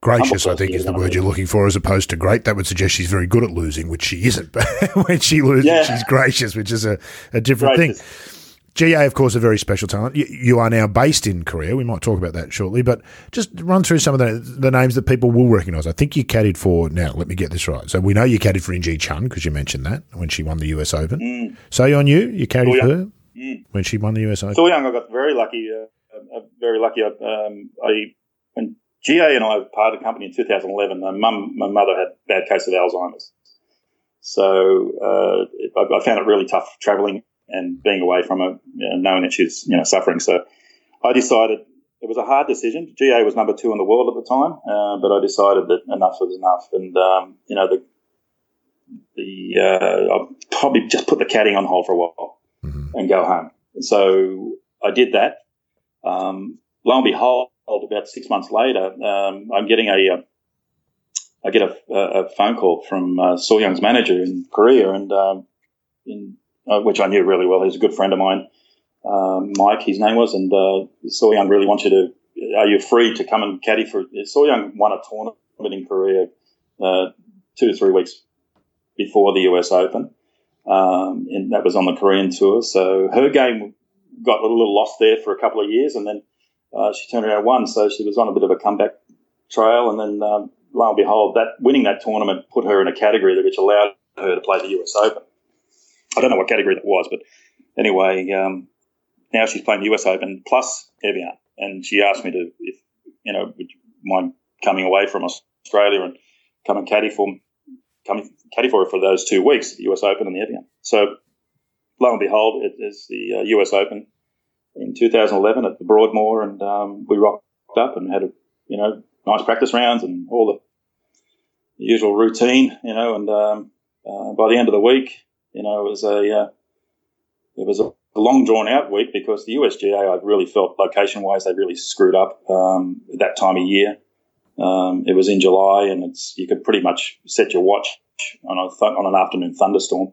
Speaker 1: Gracious, I think, is the word you're looking for, as opposed to great. That would suggest she's very good at losing, which she isn't. But when she loses, yeah. she's gracious, which is a, a different gracious. thing. Jiyai, of course, a very special talent. You, you, are now based in Korea. We might talk about that shortly, but just run through some of the, the names that people will recognise. I think you caddied for, now let me get this right. So we know you caddied for In Gee Chun because you mentioned that when she won the US Open. Mm. So on you, you caddied for her mm. when she won the US Open.
Speaker 2: So young, I got very lucky. Uh, uh, very lucky. Um, I when Jiyai and I parted a company in 2011. My mum, my mother had a bad case of Alzheimer's, so uh, I, I found it really tough travelling and being away from her, you know, knowing that she's you know suffering. So I decided it was a hard decision. Jiyai was number two in the world at the time, uh, but I decided that enough was enough, and um, you know the the uh, I'll probably just put the caddying on hold for a while mm-hmm. and go home. So I did that. Um, lo and behold, about six months later, um, I'm getting a, uh, get a, a, phone call from uh, So Yeon's manager in Korea, and um, in uh, which I knew really well. He's a good friend of mine, um, Mike, his name was, and uh, So Yeon really wants you to. Are you free to come and caddy for? So Yeon won a tournament in Korea uh, two to three weeks before the US Open, um, and that was on the Korean tour. So her game got a little lost there for a couple of years, and then uh, she turned around and won. So she was on a bit of a comeback trail, and then um, lo and behold, that winning that tournament put her in a category which allowed her to play the US Open. I don't know what category that was, but anyway, um, now she's playing the US Open plus Evian, and she asked me to, if you know, would you mind coming away from Australia and come and caddy for coming caddy for her for those two weeks, the US Open and the Evian. So lo and behold, it is the uh, US Open in 2011 at the Broadmoor, and um, we rocked up and had a you know nice practice rounds and all the, the usual routine, you know, and um, uh, by the end of the week, you know, it was a uh, it was a long drawn out week because the USGA I really felt location wise they really screwed up um, that time of year. Um, it was in July and it's you could pretty much set your watch on a th- on an afternoon thunderstorm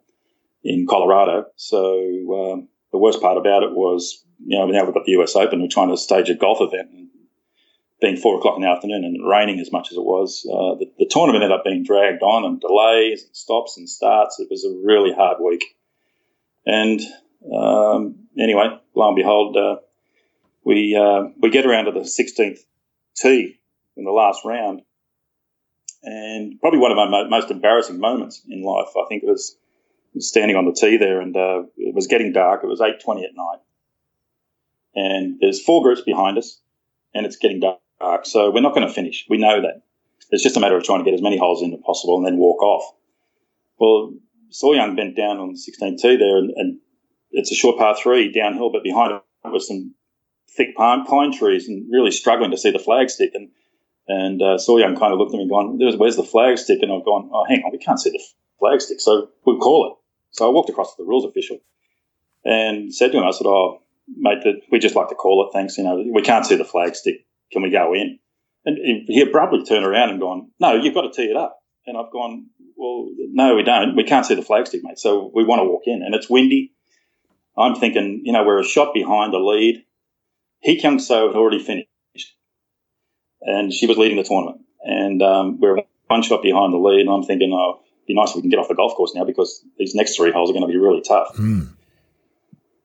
Speaker 2: in Colorado. So um, the worst part about it was you know now we've got the US Open we're trying to stage a golf event and being four o'clock in the afternoon and raining as much as it was, uh, the, the, tournament ended up being dragged on and delays and stops and starts. It was a really hard week. And um, anyway, lo and behold, uh, we uh, we get around to the 16th tee in the last round, and probably one of my most embarrassing moments in life. I think it was, standing on the tee there, and uh, it was getting dark. It was 8:20 at night, and there's four groups behind us, and it's getting dark arc. So we're not going to finish. We know that. It's just a matter of trying to get as many holes in as possible and then walk off. Well, So Yeon bent down on 16 tee there, and, and, it's a short par three downhill, but behind it was some thick pine, pine trees and really struggling to see the flag stick. And and uh, So Yeon kind of looked at me and gone, "Where's the flag stick?" And I've gone, "Oh, hang on, we can't see the flag stick, so we'll call it." So I walked across to the rules official and said to him, "I said, oh, mate, we just like to call it. Thanks. You know, we can't see the flag stick can we go in? And he abruptly turned around and gone, no, you've got to tee it up. And I've gone, well, no, we don't. We can't see the flagstick, mate. So we want to walk in. And it's windy. I'm thinking, you know, we're a shot behind the lead. Hee Kyung Seo had already finished. and she was leading the tournament. And um, we we're one shot behind the lead, and I'm thinking, oh, it'd be nice if we can get off the golf course now because these next three holes are going to be really tough.
Speaker 1: Mm.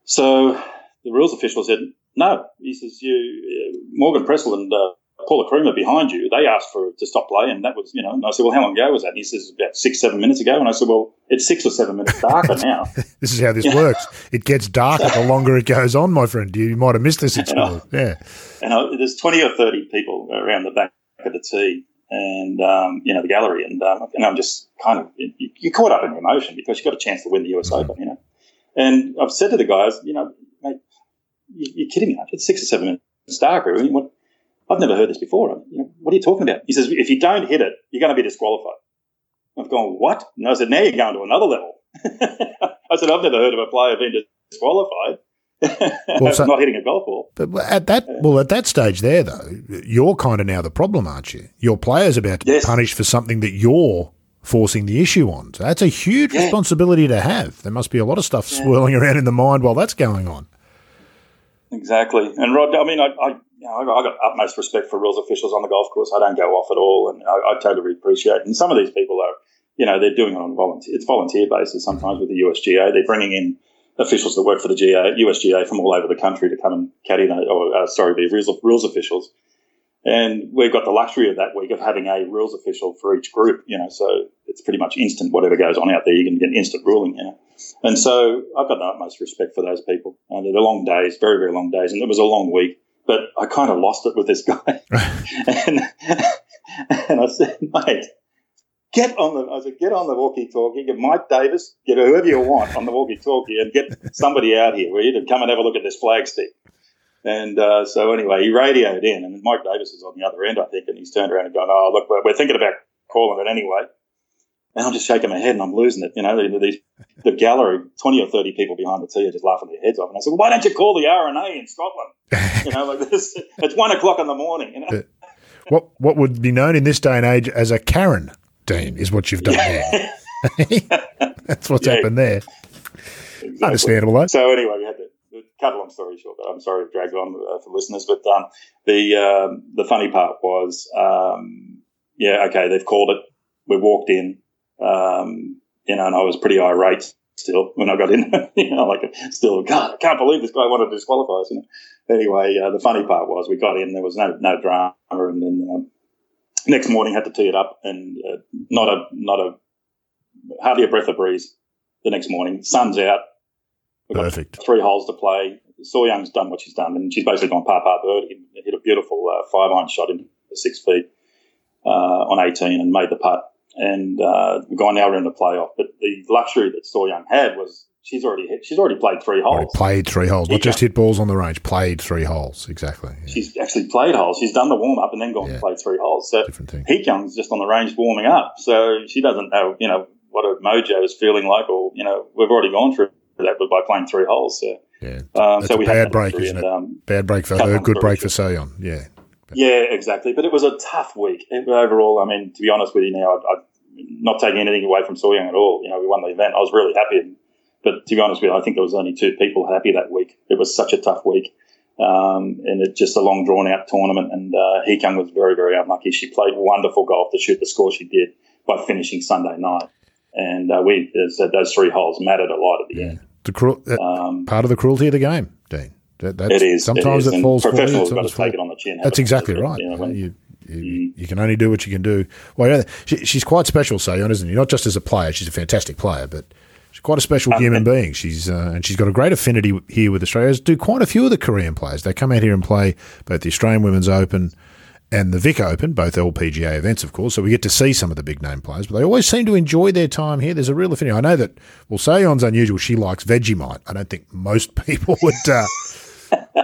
Speaker 2: So the rules official said, no. He says, you, uh, Morgan Pressel and uh, Paula Creamer behind you, they asked for to stop play, and that was, you know, and I said, well, how long ago was that? And he says, about six, seven minutes ago. And I said, well, it's six or seven minutes darker now.
Speaker 1: this is how this works. It gets darker the longer it goes on, my friend. You might have missed this at school. Yeah.
Speaker 2: And I, there's 20 or 30 people around the back of the tee and, um, you know, the gallery. And, um, and I'm just kind of, you, you're caught up in emotion because you've got a chance to win the US mm-hmm. Open, you know. And I've said to the guys, you know, you're kidding me. It's six or seven minutes darker. I mean, what, I've never heard this before. You know, what are you talking about? He says, if you don't hit it, you're going to be disqualified. I've gone, what? And I said, now you're going to another level. I said, I've never heard of a player being disqualified. well, so, not hitting a golf ball.
Speaker 1: But at that, well, at that stage there, though, you're kind of now the problem, aren't you? Your player's about to yes. be punished for something that you're forcing the issue on. So that's a huge yeah. responsibility to have. There must be a lot of stuff yeah. swirling around in the mind while that's going on.
Speaker 2: Exactly. And Rod, I mean, I, I you know, I got utmost respect for rules officials on the golf course. I don't go off at all, and I, I totally appreciate. And some of these people are, you know, they're doing it on a volunteer. It's volunteer basis sometimes with the USGA. They're bringing in officials that work for the GA, USGA from all over the country to come and caddy, or uh, sorry, be rules, rules officials. And we've got the luxury of that week of having a rules official for each group, you know, so it's pretty much instant. Whatever goes on out there, you can get instant ruling, you know. And so I've got the utmost respect for those people. Uh, they're long days, very, very long days, and it was a long week. But I kind of lost it with this guy, and and I said, mate, get on the I said, get on the walkie-talkie, get Mike Davis, get whoever you want on the walkie-talkie, and get somebody out here. We need to come and have a look at this flag stick. And uh, so anyway, he radioed in, and Mike Davis is on the other end, I think, and he's turned around and gone, "Oh, look, we're, we're thinking about calling it anyway." And I'm just shaking my head and I'm losing it. You know, the, the gallery, 20 or 30 people behind the tee are just laughing their heads off. And I said, well, why don't you call the R&A in Scotland? You know, like this, it's one o'clock in the morning. You know?
Speaker 1: What, what would be known in this day and age as a Karen, Dean, is what you've done yeah. there. That's what's yeah. happened there. Exactly. Understandable, though.
Speaker 2: So anyway, we had to cut a long story short, but I'm sorry to drag on uh, for listeners. But um, the um, the funny part was, um, yeah, okay, they've called it. We walked in, um, you know, and I was pretty irate still when I got in. you know, like still, God, I can't believe this guy wanted to disqualify us. You know. Anyway, uh, the funny part was we got in. There was no no drama, and then um, next morning had to tee it up, and uh, not a not a hardly a breath of breeze. The next morning, sun's out.
Speaker 1: We've Perfect.
Speaker 2: three holes to play. So Yeon's done what she's done, and she's basically gone par par birdie. Hit a beautiful uh, five iron shot into six feet uh, on 18 and made the putt and uh, we're going now we're in the playoff. But the luxury that So Yeon had was she's already hit, she's already played three holes. Already
Speaker 1: played three holes, not just hit balls on the range. Played three holes exactly.
Speaker 2: Yeah. She's actually played holes. She's done the warm up and then gone yeah. and played three holes. So Different thing. Hee Kyung's just on the range warming up, so she doesn't know you know what a mojo is feeling like, or you know we've already gone through that but by playing three holes. So
Speaker 1: yeah, um, so we bad break, isn't it? Um, bad break for her, good break for Soyeon. Yeah.
Speaker 2: Yeah, exactly. But it was a tough week overall. I mean, to be honest with you now, I, I not taking anything away from Young at all. You know, we won the event. I was really happy. But to be honest with you, I think there was only two people happy that week. It was such a tough week. Um, and it's just a long drawn out tournament. And uh, Hee-Kyung was very, very unlucky. She played wonderful golf to shoot the score she did by finishing Sunday night. And uh, we, said, those three holes mattered a lot at the yeah. end.
Speaker 1: The cru- um, part of the cruelty of the game, Dean.
Speaker 2: That, it is. Sometimes it, is. it falls. Professionals got to take it on the chin.
Speaker 1: That's exactly right. You, know, when, you, you, you, can only do what you can do. Well, yeah, she, she's quite special, Soyeon, isn't she? Not just as a player; she's a fantastic player, but she's quite a special um, human being. She's uh, and she's got a great affinity here with Australia. As do quite a few of the Korean players. They come out here and play both the Australian Women's Open and the Vic Open, both LPGA events, of course. So we get to see some of the big name players, but they always seem to enjoy their time here. There's a real affinity. I know that. Well, Soyeon's unusual. She likes Vegemite. I don't think most people would. Uh,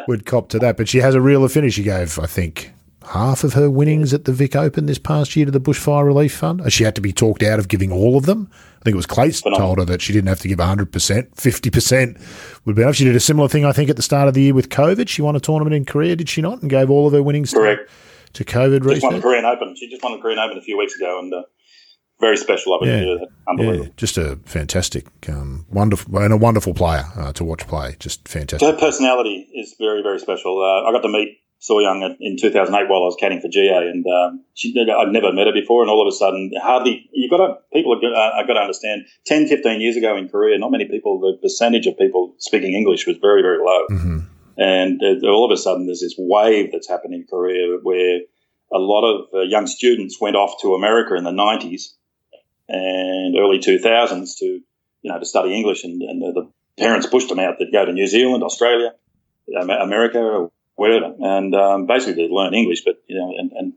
Speaker 1: would cop to that, but she has a real affinity. She gave, I think, half of her winnings at the Vic Open this past year to the Bushfire Relief Fund. She had to be talked out of giving all of them. I think it was Clates told her that she didn't have to give 100%. 50% would be enough. She did a similar thing, I think, at the start of the year with COVID. She won a tournament in Korea, did she not? And gave all of her winnings
Speaker 2: Correct.
Speaker 1: to, to COVID
Speaker 2: Just won the Korean Open. She just won the Korean Open a few weeks ago and uh, very special of
Speaker 1: yeah, Unbelievable. Yeah, just a fantastic, um, wonderful, and a wonderful player uh, to watch play. Just fantastic.
Speaker 2: Her personality is very, very special. Uh, I got to meet So Yeon in 2008 while I was caddying for Jiyai, and um, she, I'd never met her before, and all of a sudden, hardly you got to people have got, uh, got to understand. 10, 15 years ago in Korea, not many people, the percentage of people speaking English was very, very low,
Speaker 1: mm-hmm.
Speaker 2: and uh, all of a sudden, there's this wave that's happened in Korea where a lot of uh, young students went off to America in the 90s and early 2000s to you know to study English, and, and the, the parents pushed them out to go to New Zealand, Australia, America, whatever, and um, basically to learn English. But you know, and, and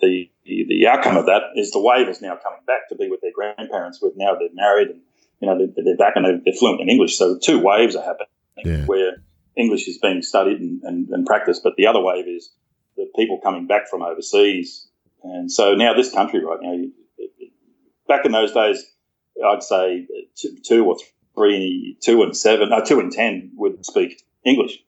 Speaker 2: the, the, the outcome of that is the wave is now coming back to be with their grandparents. With now they're married and you know they're, they're back and they're, they're, fluent in English. So two waves are happening
Speaker 1: yeah.
Speaker 2: where English is being studied and, and, and practiced, but the other wave is the people coming back from overseas. And so now this country right now, back in those days, I'd say two, two or three, two and seven, no, two and ten would speak English.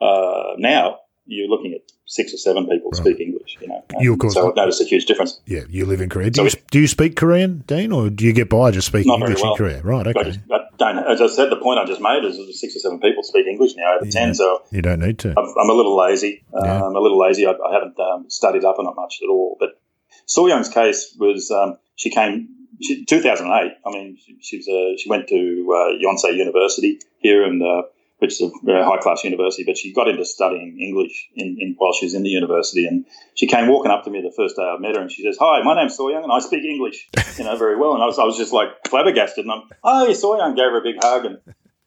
Speaker 2: Uh, now you're looking at six or seven people right. speak English. You know,
Speaker 1: you of course.
Speaker 2: So I've noticed a huge difference.
Speaker 1: Yeah, you live in Korea. Do, so you, do you speak Korean, Dean, or do you get by just speaking English
Speaker 2: well.
Speaker 1: in Korea? Right. Okay.
Speaker 2: I just, I don't. As I said, the point I just made is six or seven people speak English now out of ten. So
Speaker 1: you don't need to.
Speaker 2: I'm, I'm a little lazy. Yeah. Um, I'm a little lazy. I, I haven't um, studied up on it much at all. But So Yeon's case was um, she came. She, 2008. I mean, she, she was a, she went to uh, Yonsei University here and. Uh, which is a very high class university. But she got into studying English in, in, while she was in the university, and she came walking up to me the first day I met her, and she says, "Hi, my name's Soyeon, and I speak English, you know, very well." And I was, I was just like flabbergasted, and I'm, "Oh, Soyeon," gave her a big hug, and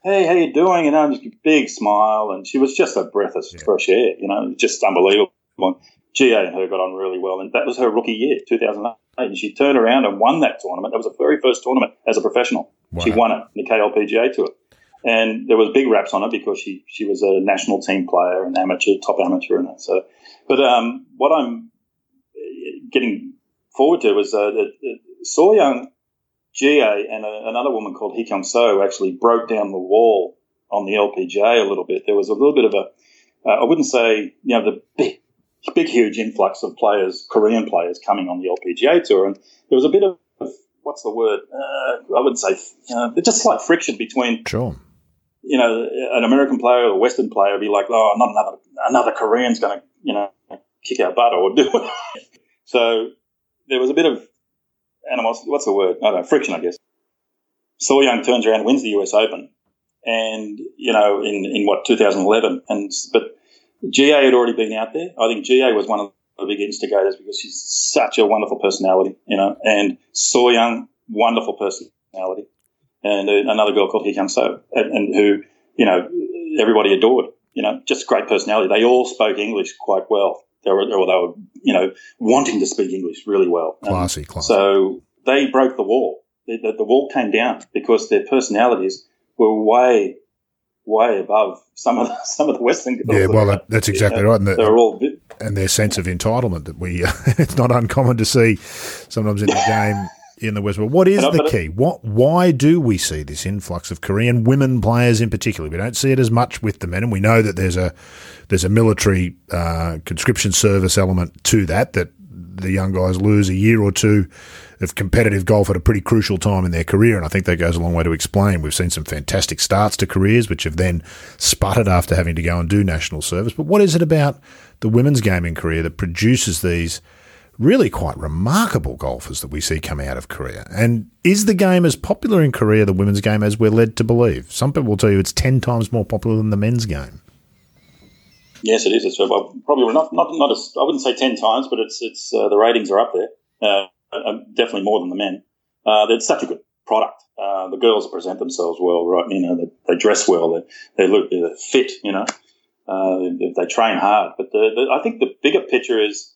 Speaker 2: "Hey, how you doing?" And I'm just a big smile, and she was just a breath of fresh air, you know, just unbelievable. Jiyai and her got on really well, and that was her rookie year, 2008. And she turned around and won that tournament. That was the very first tournament as a professional. Wow. She won it, in the KLPGA Tour and there was big raps on it because she she was a national team player, an amateur, top amateur, and that. So, but um, what I'm getting forward to was uh, that So Yeon, Jiyai, and a, another woman called Hee Kyung Seo actually broke down the wall on the LPGA a little bit. There was a little bit of a, uh, I wouldn't say, you know, the big, big, huge influx of players, Korean players coming on the LPGA tour, and there was a bit of what's the word? Uh, I wouldn't say uh, just slight friction between
Speaker 1: sure
Speaker 2: you know, an American player or a Western player would be like, oh, not another another Korean's going to, you know, kick our butt or do it. so there was a bit of animosity. What's the word? I don't know, friction, I guess. So Yeon turns around, wins the US Open, and you know, in in what 2011, and but Jiyai had already been out there. I think Jiyai was one of the big instigators because she's such a wonderful personality, you know, and So Yeon, wonderful personality and uh, another girl called Hee Kyung Seo, and, and, who, you know, everybody adored. You know, just great personality. They all spoke English quite well. They were, or they were, you know, wanting to speak English really well.
Speaker 1: Classy, classy.
Speaker 2: So they broke the wall. The, the, the wall came down because their personalities were way way above some of the, some of the Western girls.
Speaker 1: Yeah, well, that, that's exactly right. And, the,
Speaker 2: they're all bit,
Speaker 1: and their sense of entitlement that we uh, it's not uncommon to see sometimes in the game in the West. But what is the key? What? Why do we see this influx of Korean women players in particular? We don't see it as much with the men, and we know that there's a there's a military uh, conscription service element to that. That the young guys lose a year or two of competitive golf at a pretty crucial time in their career, and I think that goes a long way to explain. We've seen some fantastic starts to careers, which have then sputtered after having to go and do national service. But what is it about the women's game in Korea that produces these? really quite remarkable golfers that we see coming out of Korea. And is the game as popular in Korea, the women's game, as we're led to believe? Some people will tell you it's 10 times more popular than the men's game.
Speaker 2: Yes, it is. It's well, probably not, not, not as, I wouldn't say 10 times, but it's, it's, uh, the ratings are up there. Uh, uh, definitely more than the men. Uh, it's such a good product. Uh, the girls present themselves well, right? You know, they, they dress well, they, they look they're fit, you know, uh, they, they, train hard. But the, the, I think the bigger picture is,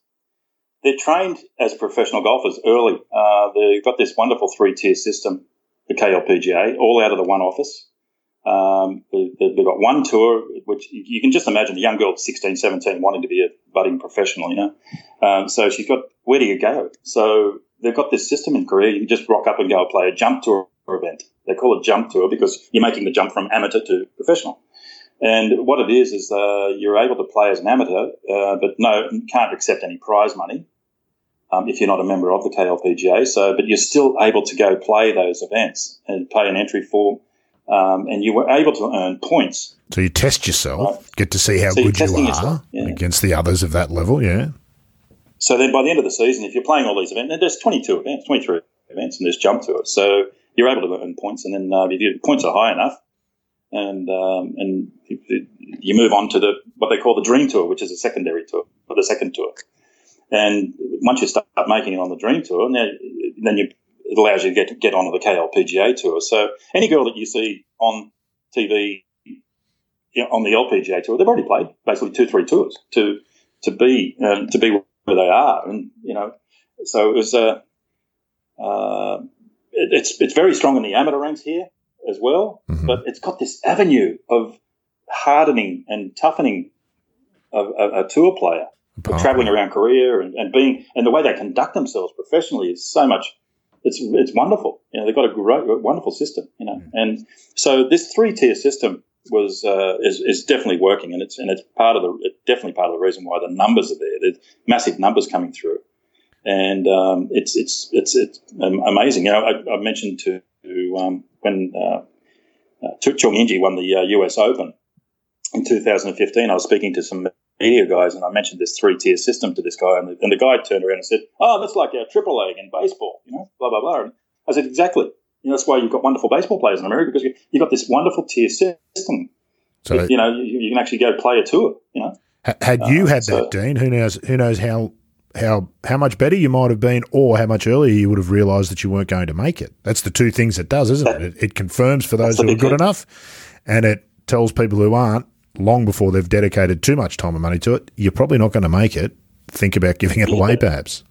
Speaker 2: they're trained as professional golfers early. Uh, they've got this wonderful three tier system, the KLPGA, all out of the one office. Um, they've got one tour, which you can just imagine a young girl 16, 17 wanting to be a budding professional, you know. Um, so she's got, where do you go? So they've got this system in Korea. You just rock up and go play a jump tour event. They call it jump tour because you're making the jump from amateur to professional. And what it is is uh, you're able to play as an amateur, uh, but no, can't accept any prize money um, if you're not a member of the KLPGA. So, but you're still able to go play those events and pay an entry form. Um, and you were able to earn points.
Speaker 1: So you test yourself, right. get to see how so good you are yourself, yeah. against the others of that level. Yeah.
Speaker 2: So then, by the end of the season, if you're playing all these events, there's 22 events, 23 events, and there's jump to it, so you're able to earn points. And then uh, if your points are high enough, and um, and you move on to the what they call the Dream Tour, which is a secondary tour, or the second tour. And once you start making it on the Dream Tour, now, then you, it allows you to get get onto the KLPGA Tour. So any girl that you see on TV you know, on the LPGA Tour, they've already played basically two, three tours to to be um, to be where they are, and you know, so it was a. Uh, uh, it, it's it's very strong in the amateur ranks here as well, mm-hmm. but it's got this avenue of hardening and toughening of a, a tour player, traveling around Korea and, and being and the way they conduct themselves professionally is so much. It's it's wonderful. You know, they've got a great, wonderful system. You know, mm-hmm. and so this three tier system was uh, is, is definitely working, and it's and it's part of the it's definitely part of the reason why the numbers are there. There's massive numbers coming through, and um, it's it's it's it's amazing. You know, I, I mentioned to um, when uh, uh, Chun In Gee won the uh, U.S. Open in 2015. I was speaking to some media guys, and I mentioned this three tier system to this guy, and the, and the guy turned around and said, "Oh, that's like our triple A in baseball, you know, blah blah blah." And I said, "Exactly." You know, that's why you've got wonderful baseball players in America because you, have got this wonderful tier system. So you know, you, you, can actually go play a tour. You know,
Speaker 1: had you uh, had so, that, Dean, who knows? Who knows how how how much better you might have been, or how much earlier you would have realised that you weren't going to make it. That's the two things it does, isn't that, it? it? It confirms for those who are good thing. enough, and it tells people who aren't long before they've dedicated too much time and money to it. You're probably not going to make it. Think about giving it away, perhaps.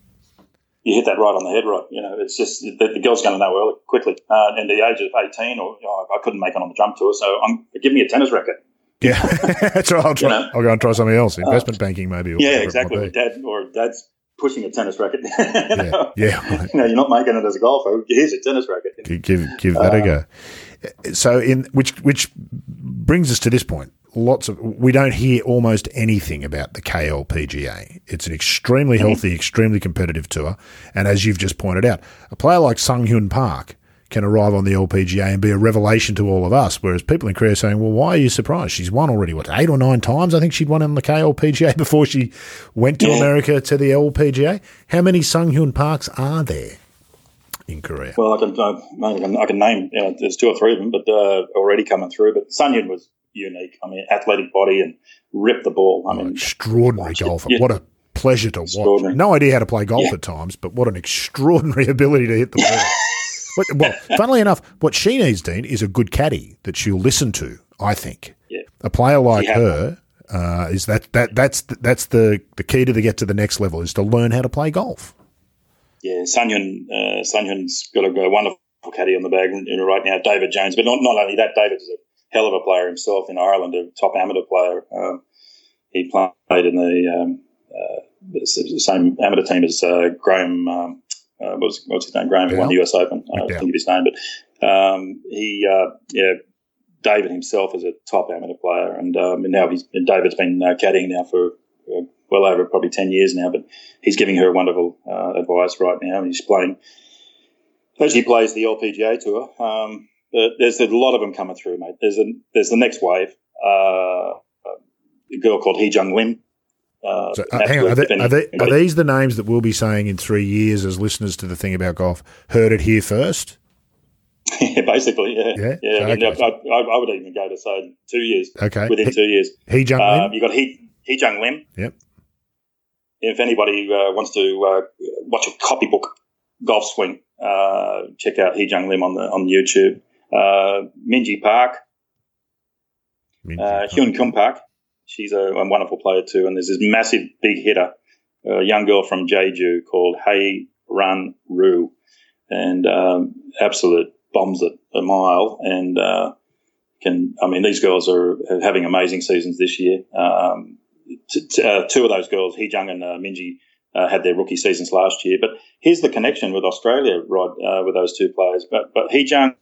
Speaker 2: You hit that right on the head, right? You know, it's just the, the girl's going to know early, quickly. Uh, and the age of 18, or you know, I couldn't make it on the jump tour, so I'm, give me a tennis racket.
Speaker 1: Yeah, that's right. I'll try. You know? I'll go and try something else. Uh, Investment uh, banking, maybe.
Speaker 2: yeah, exactly. Dad or dad's pushing a tennis racket.
Speaker 1: yeah, yeah. Right.
Speaker 2: You know, you're not making it as a golfer. Here's a tennis racket.
Speaker 1: Give give, give that uh, a go. So, in which which brings us to this point. Lots of we don't hear almost anything about the KLPGA. It's an extremely mm-hmm. healthy, extremely competitive tour, and as you've just pointed out, a player like Sung Hyun Park can arrive on the LPGA and be a revelation to all of us. Whereas people in Korea are saying, well, why are you surprised? She's won already, what, eight or nine times? I think she'd won on the KLPGA before she went to yeah. America to the LPGA. How many Sung Hyun Parks are there? In Korea,
Speaker 2: well, I can, I can, I can name. You know, there's two or three of them, but uh, already coming through. But Hyun was unique. I mean, athletic body and rip the ball. I oh, mean,
Speaker 1: extraordinary golfer. Yeah. What a pleasure to watch. No idea how to play golf yeah. at times, but what an extraordinary ability to hit the ball. well, funnily enough, what she needs, Dean, is a good caddy that she'll listen to. I think
Speaker 2: yeah.
Speaker 1: a player like her uh, is that that that's that's the the key to the get to the next level is to learn how to play golf.
Speaker 2: Yeah, Sunhyun uh, Sunhyun's got a, a wonderful caddy on the bag right now, David Jones. But not not only that, David's a hell of a player himself in Ireland, a top amateur player. Um, he played in the, um, uh, the same amateur team as uh, Graham um, uh, what's, what's his name? Graham, who won the US Open. I don't think of his name, but um, he, uh, yeah, David himself is a top amateur player, and, um, and now he's and David's been uh, caddying now for uh, well over probably ten years now. But he's giving her wonderful uh, advice right now. He's playing. Actually, plays the LPGA tour. Um, there's a lot of them coming through, mate. There's a there's the next wave. Uh, a girl called Hee Jung Lim
Speaker 1: uh, so, uh, hang on, are, they, are, they, are, these the names that we'll be saying in three years as listeners to the thing about golf? Heard it here first.
Speaker 2: yeah, basically, yeah, yeah. yeah. So, I, mean, okay. I, I, I, would even go to say two years.
Speaker 1: Okay,
Speaker 2: within he, two years.
Speaker 1: Hee Jung
Speaker 2: Lim. You got He Hee Jung Lim.
Speaker 1: Yep.
Speaker 2: If anybody uh, wants to uh, watch a copybook golf swing, uh, check out Hee Jung Lim on the on YouTube. Minjee Park. Minjee Hyun Kim Park. She's a, a, wonderful player too. And there's this massive big hitter, a young girl from Jeju called Hae Ran Ryu, and um, absolute bombs it a mile. And uh, can I mean these girls are having amazing seasons this year. Um, t- t- uh, two of those girls, Hee Jung and uh, Minjee, uh, had their rookie seasons last year. But here's the connection with Australia, Rod, uh, with those two players. But but Hee Jung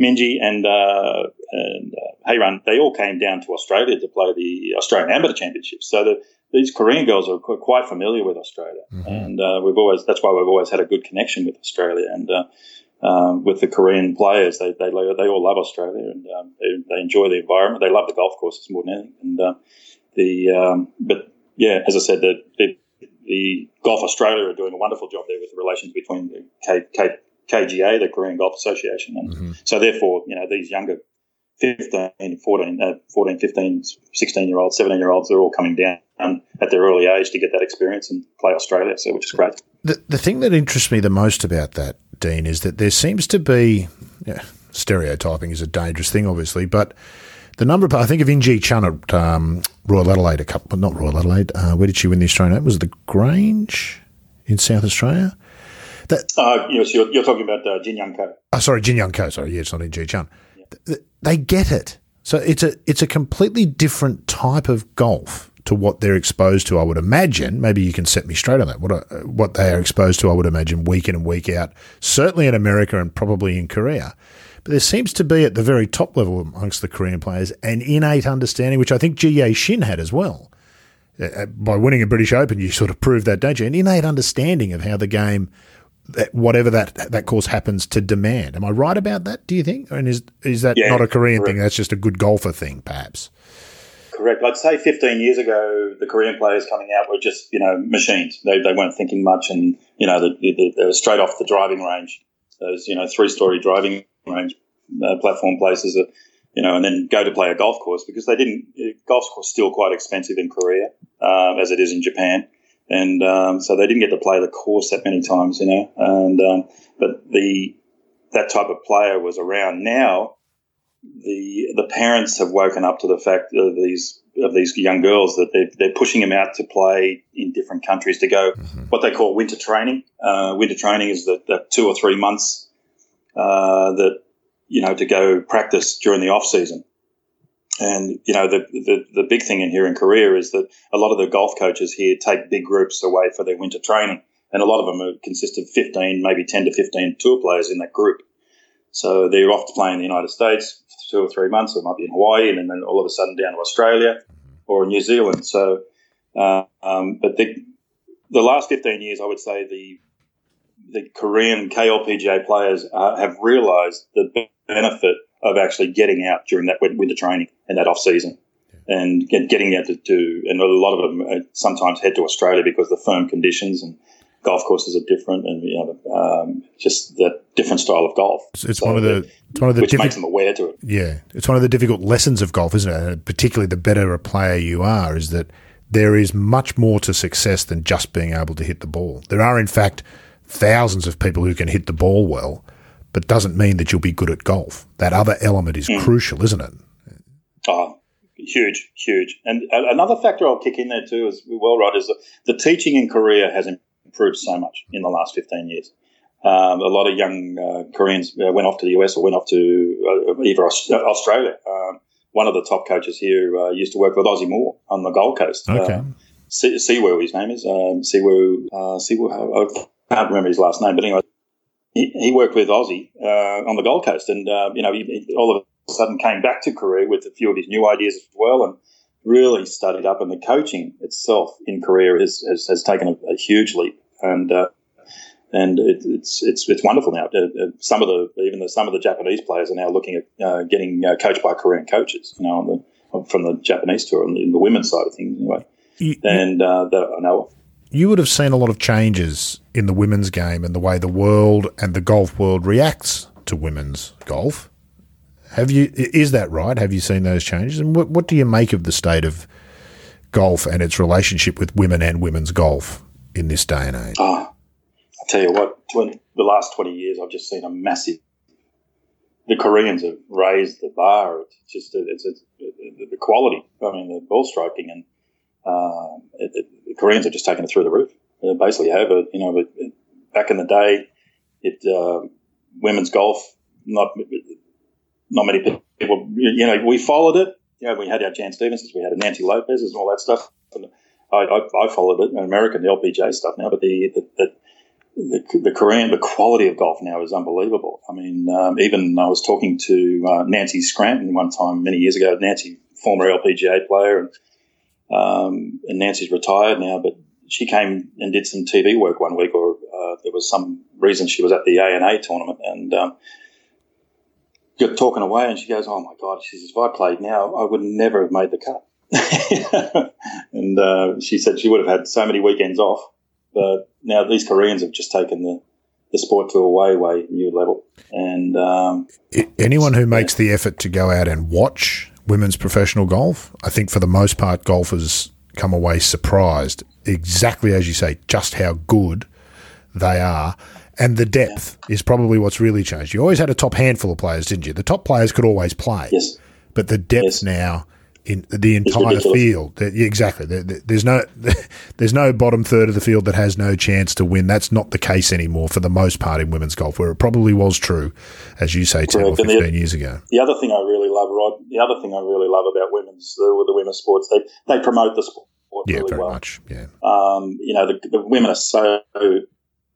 Speaker 2: Minjee and, uh, and uh, Hae Ran, they all came down to Australia to play the Australian Amateur Championships. So the, these Korean girls are quite familiar with Australia, mm-hmm. and uh, we've always that's why we've always had a good connection with Australia. And uh, um, with the Korean players. They, they, they all love Australia and um, they, they, enjoy the environment. They love the golf courses more than anything. And uh, the um, but yeah, as I said, the, the, the Golf Australia are doing a wonderful job there with the relations between the K, K, KGA, the Korean Golf Association, and mm-hmm. so therefore, you know, these younger 15, 14, uh, 14, 15, 16 year olds, 17 year olds, they're all coming down at their early age to get that experience and play Australia, so which is great.
Speaker 1: The, the thing that interests me the most about that, Dean, is that there seems to be yeah, stereotyping is a dangerous thing, obviously, but the number of I think of In Gee Chun at um, Royal Adelaide a couple, not Royal Adelaide. Uh, where did she win the Australian Open? Was it the Grange in South Australia?
Speaker 2: That, uh, yes, you're, you're talking about uh, Jin Young Ko.
Speaker 1: Oh, sorry, Jin Young Ko. Sorry, yeah, it's not In Gee Chun. Yeah. They get it. So it's a it's a completely different type of golf to what they're exposed to. I would imagine. Maybe you can set me straight on that. What what they are exposed to, I would imagine, week in and week out. Certainly in America and probably in Korea. But there seems to be at the very top level amongst the Korean players an innate understanding, which I think Jiyai Shin had as well. Uh, uh, by winning a British Open, you sort of proved that, don't you? An innate understanding of how the game, whatever that that course happens to demand. Am I right about that? Do you think? And is is that yeah, not a Korean correct. thing? That's just a good golfer thing, perhaps.
Speaker 2: Correct. I'd say 15 years ago, the Korean players coming out were just you know machines. They, they weren't thinking much, and you know they, they were straight off the driving range. Those you know three story driving range uh, platform places, uh, you know, and then go to play a golf course because they didn't. Uh, golf course still quite expensive in Korea um, as it is in Japan, and um, so they didn't get to play the course that many times, you know. And um, but the that type of player was around now. The the parents have woken up to the fact of these of these young girls that they're, they're pushing them out to play in different countries to go mm-hmm. what they call winter training. Uh, winter training is the, the two or three months uh, that you know to go practice during the off season. And you know the, the the big thing in here in Korea is that a lot of the golf coaches here take big groups away for their winter training, and a lot of them are, consist of fifteen, maybe ten to fifteen tour players in that group. So they're off to play in the United States for two or three months, or might be in Hawaii, and then all of a sudden down to Australia or New Zealand. So, uh, um, but the the last fifteen years, I would say the the Korean KLPGA players uh, have realised the benefit of actually getting out during that winter training and that off season, and getting out to do. And a lot of them sometimes head to Australia because the firm conditions and golf courses are different, and you know, um, just the different style of golf.
Speaker 1: It's, so one of the it's one of the
Speaker 2: which diffi- makes them aware to it.
Speaker 1: Yeah, it's one of the difficult lessons of golf, isn't it? And particularly the better a player you are, is that there is much more to success than just being able to hit the ball. There are, in fact thousands of people who can hit the ball well, but doesn't mean that you'll be good at golf. That other element is mm. crucial, isn't it?
Speaker 2: Oh, huge, huge. And another factor I'll kick in there too is well, right, is the teaching in Korea has improved so much in the last 15 years. Um, a lot of young uh, Koreans uh, went off to the US or went off to uh, either Australia. Um, one of the top coaches here uh, used to work with Ossie Moore on the Gold Coast.
Speaker 1: Okay. Um,
Speaker 2: Siwoo, his name is um, Siwoo. Uh, Siwoo can't remember his last name, but anyway, he, he worked with Ossie uh, on the Gold Coast, and uh, you know, he, he, all of a sudden came back to Korea with a few of his new ideas as well, and really studied up. And the coaching itself in Korea has has, has taken a, a, huge leap, and uh, and it, it's it's it's wonderful now. Uh, uh, some of the even the, some of the Japanese players are now looking at uh, getting coached by Korean coaches, you know, the, from the Japanese tour on the, the women's side of things, anyway. You, and that I know of
Speaker 1: you would have seen a lot of changes in the women's game and the way the world and the golf world reacts to women's golf. Have you? Is that right? Have you seen those changes? And what, what do you make of the state of golf and its relationship with women and women's golf in this day and age?
Speaker 2: Ah, oh, I tell you what, 20, the last twenty years, I've just seen a massive. The Koreans have raised the bar. It's just it's, it's, it's the quality. I mean, the ball striking and um, it, it, the Koreans have just taken it through the roof. They basically have it. You know, it, back in the day, it uh, women's golf not not many people. You know, we followed it. You know, we had our Jan Stephensons, we had Nancy Lopez's, and all that stuff. And I, I, I followed it in America, the LPGA stuff now, but the, the, the the, the, Korean, the quality of golf now is unbelievable. I mean, um, even I was talking to uh, Nancy Scranton one time many years ago. Nancy, former LPGA player, and um, and Nancy's retired now, but she came and did some TV work one week, or uh, there was some reason she was at the ANA tournament, and um, got talking away, and she goes, "Oh my god!" She says, "If I played now, I would never have made the cut." and uh, she said she would have had so many weekends off, but now these Koreans have just taken the the sport to a way way new level. And um,
Speaker 1: anyone who makes the effort to go out and watch women's professional golf, I think for the most part, golfers come away surprised, exactly as you say, just how good they are. And the depth is probably what's really changed. You always had a top handful of players, didn't you? The top players could always play.
Speaker 2: Yes.
Speaker 1: But the depth yes. now in the entire field. Exactly. There's no there's no bottom third of the field that has no chance to win. That's not the case anymore for the most part in women's golf, where it probably was true, as you say, ten or fifteen the, years ago.
Speaker 2: The other thing I really love, Rod. The other thing I really love about women's the, the women's sports, they they promote the sport.
Speaker 1: Yeah,
Speaker 2: really
Speaker 1: very
Speaker 2: well.
Speaker 1: much. Yeah.
Speaker 2: Um, you know, the, the women are so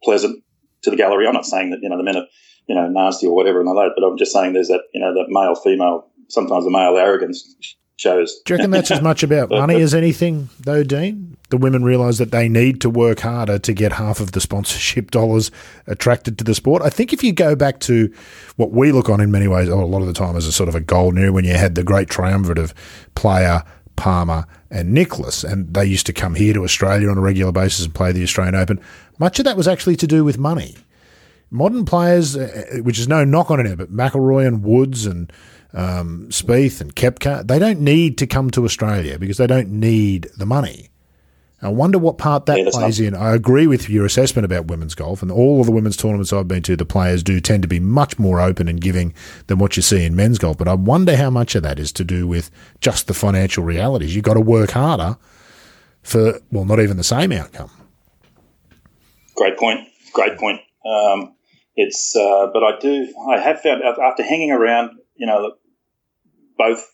Speaker 2: pleasant to the gallery. I'm not saying that you know the men are you know nasty or whatever and all that, but I'm just saying there's that you know that male female sometimes the male arrogance shows.
Speaker 1: Do you reckon that's as much about money as anything, though, Dean? The women realise that they need to work harder to get half of the sponsorship dollars attracted to the sport. I think if you go back to what we look on in many ways, or a lot of the time as a sort of a golden era when you had the great triumvirate of Player, Palmer, and Nicklaus, and they used to come here to Australia on a regular basis and play the Australian Open. Much of that was actually to do with money. Modern players, uh, which is no knock on it, but McIlroy and Woods and um, Spieth and Koepka, they don't need to come to Australia because they don't need the money. I wonder what part that yeah, plays not- in. I agree with your assessment about women's golf, and all of the women's tournaments I've been to, the players do tend to be much more open and giving than what you see in men's golf. But I wonder how much of that is to do with just the financial realities. You've got to work harder for, well, not even the same outcome.
Speaker 2: Great point. Great point. Um, it's, uh, but I do, I have found after hanging around, you know, both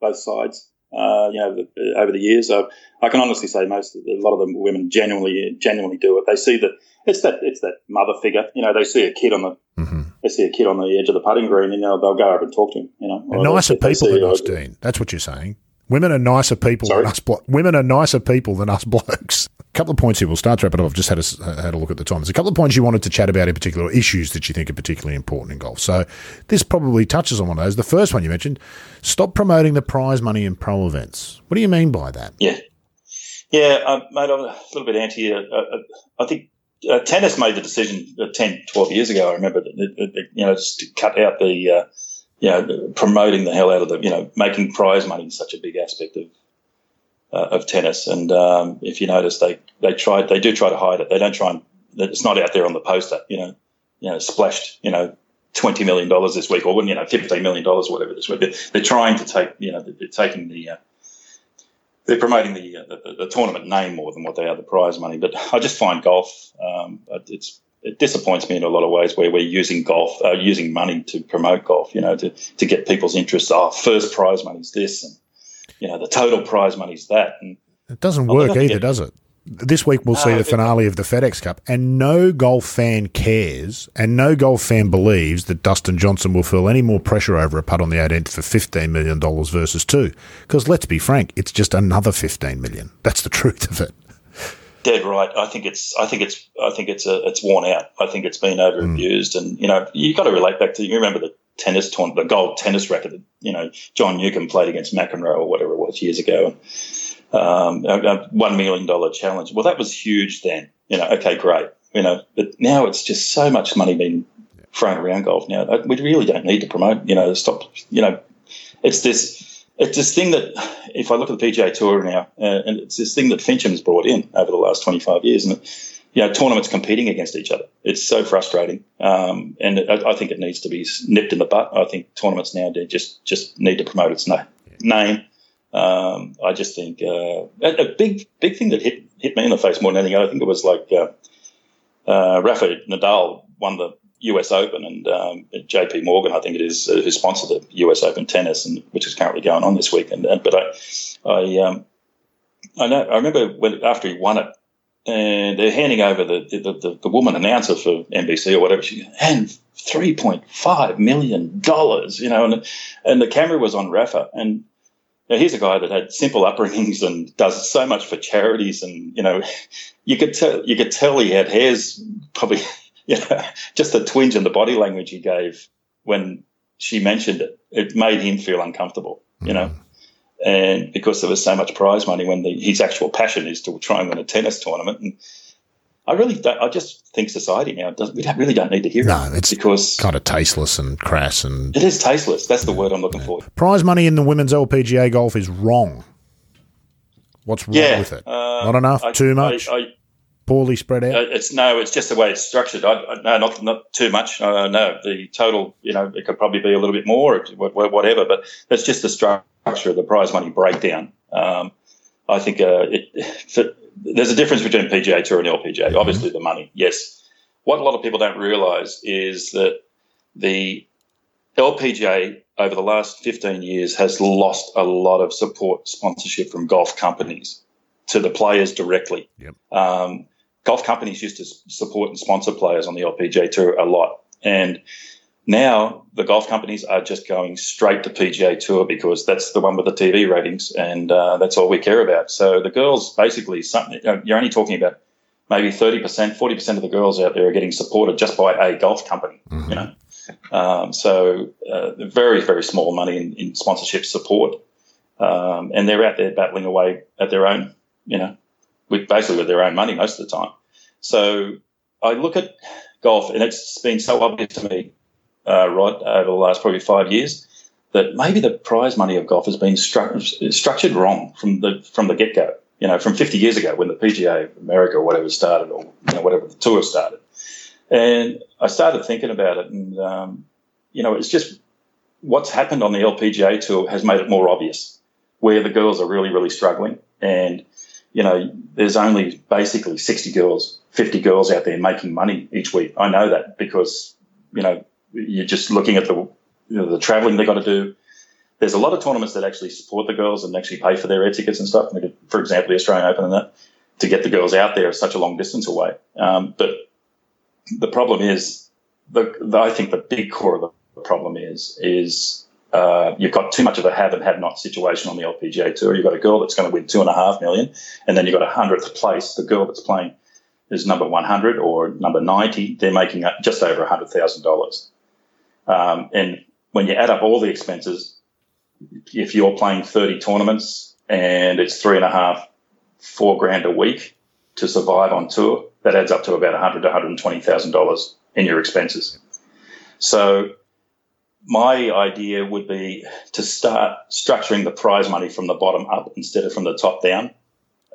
Speaker 2: both sides. Uh, you know, over the years, uh, I can honestly say most, a lot of the women genuinely, genuinely do it. They see that it's that, it's that mother figure. You know, they see a kid on the, mm-hmm. they see a kid on the edge of the putting green, and you know, they'll go over and talk to him. You know,
Speaker 1: nicer people than us, Dean. That's what you're saying. Women are nicer people Sorry? than us. Blo- women are nicer people than us blokes. Couple of points here. We'll start to wrap it up. I've just had a, had a look at the time. There's a couple of points you wanted to chat about in particular, issues that you think are particularly important in golf. So this probably touches on one of those. The first one you mentioned: stop promoting the prize money in pro events. What do you mean by that?
Speaker 2: Yeah, yeah, uh, mate. I'm a little bit anti. Uh, uh, I think uh, tennis made the decision uh, 10, 12 years ago. I remember that, that, that you know just to cut out the uh, you know, promoting the hell out of the, you know, making prize money such a big aspect of uh, of tennis. And um, if you notice, they they try, they do try to hide it. They don't try and it's not out there on the poster. You know, you know, splashed. You know, twenty million dollars this week, or you know, fifteen million dollars, whatever this week. They're, trying to take, you know, they're taking the. Uh, they're promoting the, uh, the, the tournament name more than what they are the prize money, but I just find golf um, it's it disappoints me in a lot of ways where we're using golf, uh, using money to promote golf, you know, to, to get people's interest. Oh, first prize money is this, and you know, the total prize money's that. And
Speaker 1: it doesn't work either, get, does it? This week we'll see uh, the finale of the FedEx Cup, and no golf fan cares, and no golf fan believes that Dustin Johnson will feel any more pressure over a putt on the 18th for $15 million versus two. Because let's be frank, it's just another 15 million. That's the truth of it
Speaker 2: dead right. I think it's I think it's I think it's a, it's worn out. I think it's been overused, mm. and you know you got to relate back to you remember the tennis tournament, the gold tennis record that you know John Newcombe played against McEnroe or whatever it was years ago, um, a, one million dollar challenge. Well, that was huge then. You know, okay, great. You know, but now it's just so much money being thrown around golf now. We really don't need to promote. You know, stop. You know, it's this it's this thing that, if I look at the PGA Tour now, uh, and it's this thing that Finchem's brought in over the last 25 years, and you know, tournaments competing against each other. It's so frustrating, um, and I, I, think it needs to be nipped in the butt. I think tournaments now just just need to promote its na- name. Um, I just think uh, a, big big thing that hit hit me in the face more than anything. I think it was like uh, uh, Rafa Nadal won the US Open and um, JP Morgan, I think it is, uh, who sponsored the US Open tennis, and which is currently going on this weekend. But I, I, um, I know, I remember when after he won it, and they're handing over the the, the, the woman announcer for NBC or whatever. She and three point five million dollars, you know, and and the camera was on Rafa, and Now, here's a guy that had simple upbringings and does so much for charities, and you know, you could tell you could tell he had hairs, probably, you know, just the twinge in the body language he gave when she mentioned it. It made him feel uncomfortable, you know, mm. And because there was so much prize money when the, his actual passion is to try and win a tennis tournament, and I really don't. I just think society now does. We don't, really don't need to hear
Speaker 1: No,
Speaker 2: it
Speaker 1: it's
Speaker 2: because
Speaker 1: kind of tasteless and crass and
Speaker 2: it is tasteless. That's the word I'm looking for.
Speaker 1: prize money in the women's LPGA golf is wrong. What's wrong
Speaker 2: Yeah,
Speaker 1: with it?
Speaker 2: uh,
Speaker 1: Not enough,
Speaker 2: I-
Speaker 1: too much,
Speaker 2: I, I,
Speaker 1: poorly spread out.
Speaker 2: Uh, it's no, it's just the way it's structured. I, I, no, not not too much. Uh, no, the total, you know, it could probably be a little bit more, or wha- wha- whatever. But that's just the structure of the prize money breakdown. Um, I think uh, it, for, there's a difference between PGA Tour and LPGA. Obviously, the money, yes. What a lot of people don't realise is that the LPGA over the last 15 years has lost a lot of support sponsorship from golf companies to the players directly.
Speaker 1: Yep.
Speaker 2: Um, golf companies used to support and sponsor players on the LPGA tour a lot, and now the golf companies are just going straight to PGA Tour because that's the one with the TV ratings, and uh, that's all we care about. So the girls basically, know, you're only talking about maybe 30%, 40% of the girls out there are getting supported just by a golf company. You know, um, so uh, very very small money in, in sponsorship support, um, and they're out there battling away at their own, you know, with basically with their own money most of the time. So I look at golf, and it's been so obvious to me, uh, Rod, over the last probably five years, that maybe the prize money of golf has been stru- structured wrong from the from the get go. You know, from 50 years ago when the PGA of America or whatever started, or you know, whatever the tour started. And I started thinking about it, and um, you know, it's just what's happened on the LPGA tour has made it more obvious where the girls are really, really struggling. And you know, there's only basically 60 girls, 50 girls out there making money each week. I know that because you know you're just looking at the you know, the traveling they got to do. There's a lot of tournaments that actually support the girls and actually pay for their air tickets and stuff. For example, the Australian Open and that to get the girls out there such a long distance away. Um, but the problem is, the, the, I think the big core of the problem is is uh, you've got too much of a have and have not situation on the LPGA tour. You've got a girl that's going to win two and a half million, and then you've got a hundredth place. The girl that's playing is number 100 or number 90. They're making just over $100,000. Um, and when you add up all the expenses, if you're playing 30 tournaments and it's three and a half, four grand a week to survive on tour, that adds up to about 100 to 120,000 dollars in your expenses. So my idea would be to start structuring the prize money from the bottom up instead of from the top down.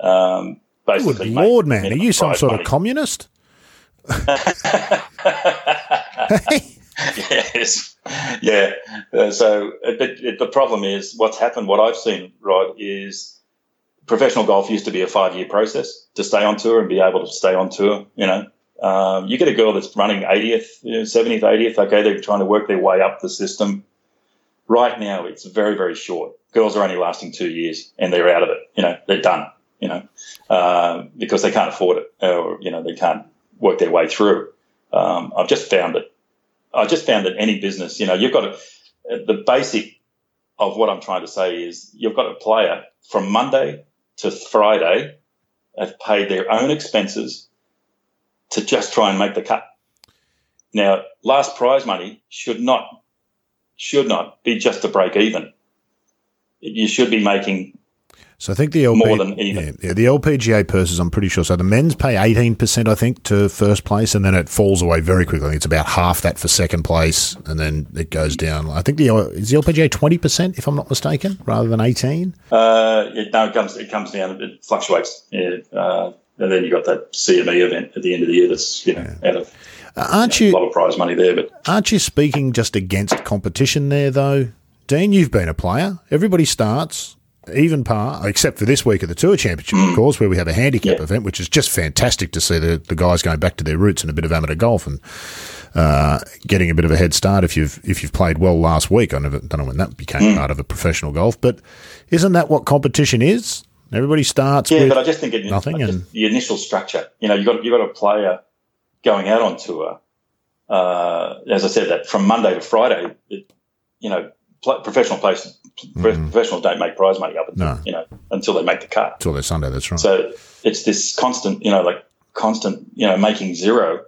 Speaker 2: Um, basically, make
Speaker 1: lord, man! Are you some sort
Speaker 2: money.
Speaker 1: of communist?
Speaker 2: yes, yeah. Uh, so, uh, but it, the problem is what's happened. What I've seen, Rod, is professional golf used to be a five-year process to stay on tour and be able to stay on tour. You know, um, you get a girl that's running 80th, you know, 70th, 80th. Okay, they're trying to work their way up the system. Right now, it's very, very short. Girls are only lasting two years, and they're out of it. You know, they're done. You know, uh, because they can't afford it, or you know, they can't work their way through. Um, I've just found it. I just found that any business, you know, you've got to, the basic of what I'm trying to say is you've got a player from Monday to Friday have paid their own expenses to just try and make the cut. Now, last prize money should not should not be just to break even. You should be making
Speaker 1: So I think the LP,
Speaker 2: More than even.
Speaker 1: Yeah, yeah, the LPGA purses. I'm pretty sure. So the men's pay 18 percent, I think, to first place, and then it falls away very quickly. I think it's about half that for second place, and then it goes down. I think the is the LPGA 20 percent, if I'm not mistaken, rather than 18.
Speaker 2: Uh, it, no, it comes it comes down. It fluctuates. Yeah, uh, and then you got that CME event at the end of the year. That's you know out of
Speaker 1: aren't you,
Speaker 2: a
Speaker 1: you
Speaker 2: lot of prize money there. But
Speaker 1: aren't you speaking just against competition there, though? Dean, you've been a player. Everybody starts even par, except for this week at the Tour Championship, of course, where we have a handicap
Speaker 2: Yeah.
Speaker 1: event, which is just fantastic to see the, the guys going back to their roots and a bit of amateur golf and uh, getting a bit of a head start if you've if you've played well last week. I never, don't know when that became part of a professional golf, but isn't that what competition is? Everybody starts
Speaker 2: yeah, but I just think it,
Speaker 1: nothing
Speaker 2: just-
Speaker 1: and-
Speaker 2: the initial structure. You know, you got you got a player going out on tour. Uh, as I said, that from Monday to Friday, it, you know, professional players, mm. professionals don't make prize money up until no. you know until they make the cut.
Speaker 1: Until they're Sunday, that's right.
Speaker 2: So it's this constant, you know, like constant, you know, making zero.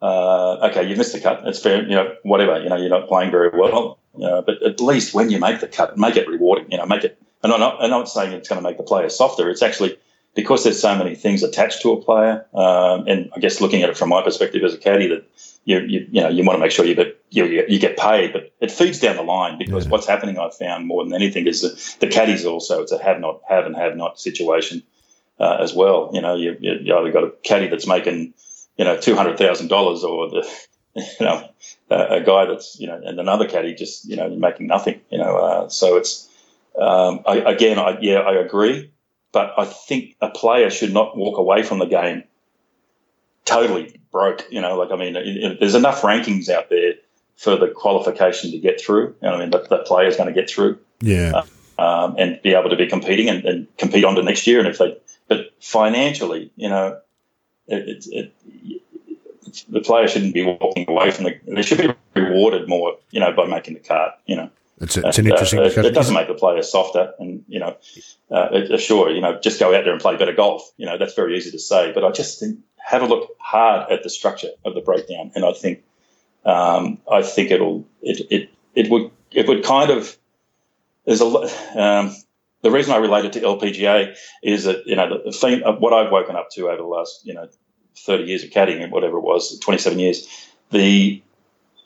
Speaker 2: Uh, okay, you missed the cut. It's fair, you know, whatever. You know, you're not playing very well. You know, but at least when you make the cut, make it rewarding. You know, make it. And I'm not, I'm not saying it's going to make the player softer. It's actually because there's so many things attached to a player. Um, and I guess looking at it from my perspective as a caddy, that you you, you know you want to make sure you get you, you get paid, but it feeds down the line because yeah. what's happening I've found more than anything is that the caddies also it's a have not have and have not situation uh, as well. You know you you either got a caddy that's making you know two hundred thousand dollars or the you know a, a, guy that's you know and another caddy just you know making nothing. You know uh, so it's um, I, again I, yeah I agree, but I think a player should not walk away from the game totally broke. You know, like I mean, it, it, there's enough rankings out there for the qualification to get through. You know, I mean, that the player's going to get through.
Speaker 1: Yeah.
Speaker 2: Uh, um, and be able to be competing and, and, compete on to next year. And if they, but financially, you know, it, it, the player shouldn't be walking away from the. They should be rewarded more, you know, by making the cut. You know.
Speaker 1: It's, a, it's an interesting uh,
Speaker 2: It doesn't make the player softer, and you know, uh, it, sure, you know, just go out there and play better golf. You know, that's very easy to say, but I just think have a look hard at the structure of the breakdown, and I think um, I think it'll it, it it would it would kind of there's a um, the reason I relate it to LPGA is that you know the, theme of what I've woken up to over the last you know 30 years of caddying and whatever it was 27 years the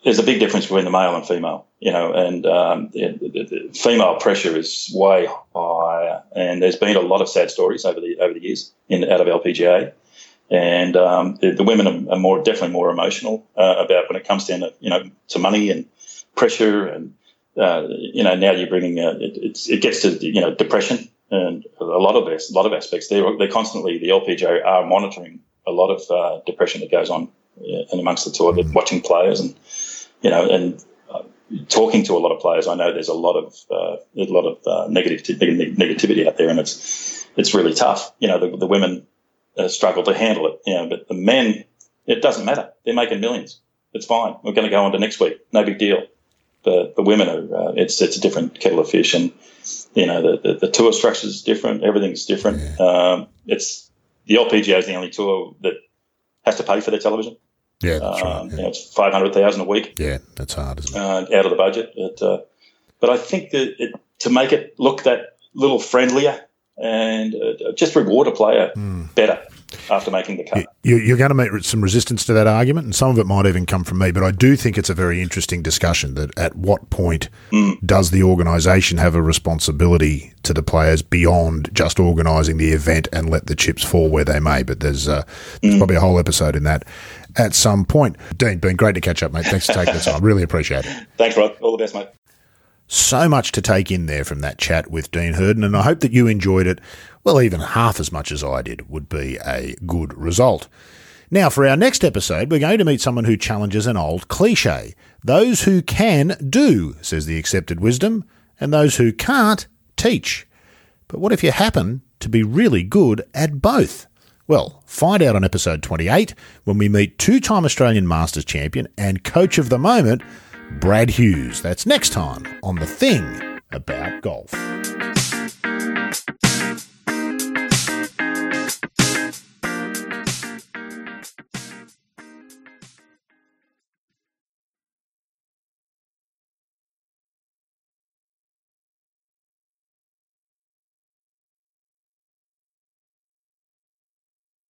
Speaker 2: there's a big difference between the male and female, you know, and um, the, the, the, female pressure is way higher, and there's been a lot of sad stories over the over the years in out of LPGA, and um, the, women are, more definitely more emotional uh, about when it comes down to you know to money and pressure and uh, you know now you're bringing uh, it, it, gets to you know depression and a lot of this, a lot of aspects. They're, they're constantly the LPGA are monitoring a lot of uh, depression that goes on and amongst the tour, they're watching players and you know and uh, talking to a lot of players, I know there's a lot of uh, a lot of uh, negative negativity out there, and it's it's really tough. You know, the, the women uh, struggle to handle it. You know, but the men, it doesn't matter. They're making millions. It's fine. We're going to go on to next week. No big deal. The the women are. Uh, it's it's a different kettle of fish, and you know the the, the tour structure is different. Everything's different. Yeah. Um, it's the LPGA is the only tour that has to pay for their television.
Speaker 1: Yeah, that's right. Um,
Speaker 2: yeah. You know, it's five hundred thousand a week.
Speaker 1: Yeah, that's hard, isn't it?
Speaker 2: Uh, out of the budget. It, uh, but I think that it, to make it look that little friendlier and uh, just reward a player mm. better after making the cut.
Speaker 1: You, are going to meet some resistance to that argument, and some of it might even come from me. But I do think it's a very interesting discussion. That at what point mm. does the organisation have a responsibility to the players beyond just organising the event and let the chips fall where they may? But there's, uh, there's mm. probably a whole episode in that at some point. Dean, been great to catch up, mate. Thanks for taking the time. Really appreciate it.
Speaker 2: Thanks, Rod. All the best, mate.
Speaker 1: So much to take in there from that chat with Dean Herden, and I hope that you enjoyed it. Well, even half as much as I did would be a good result. Now, for our next episode, we're going to meet someone who challenges an old cliche. Those who can do, says the accepted wisdom, and those who can't teach. But what if you happen to be really good at both? Well, find out on episode 28 when we meet two time Australian Masters champion and coach of the moment, Brad Hughes. That's next time on The Thing About Golf.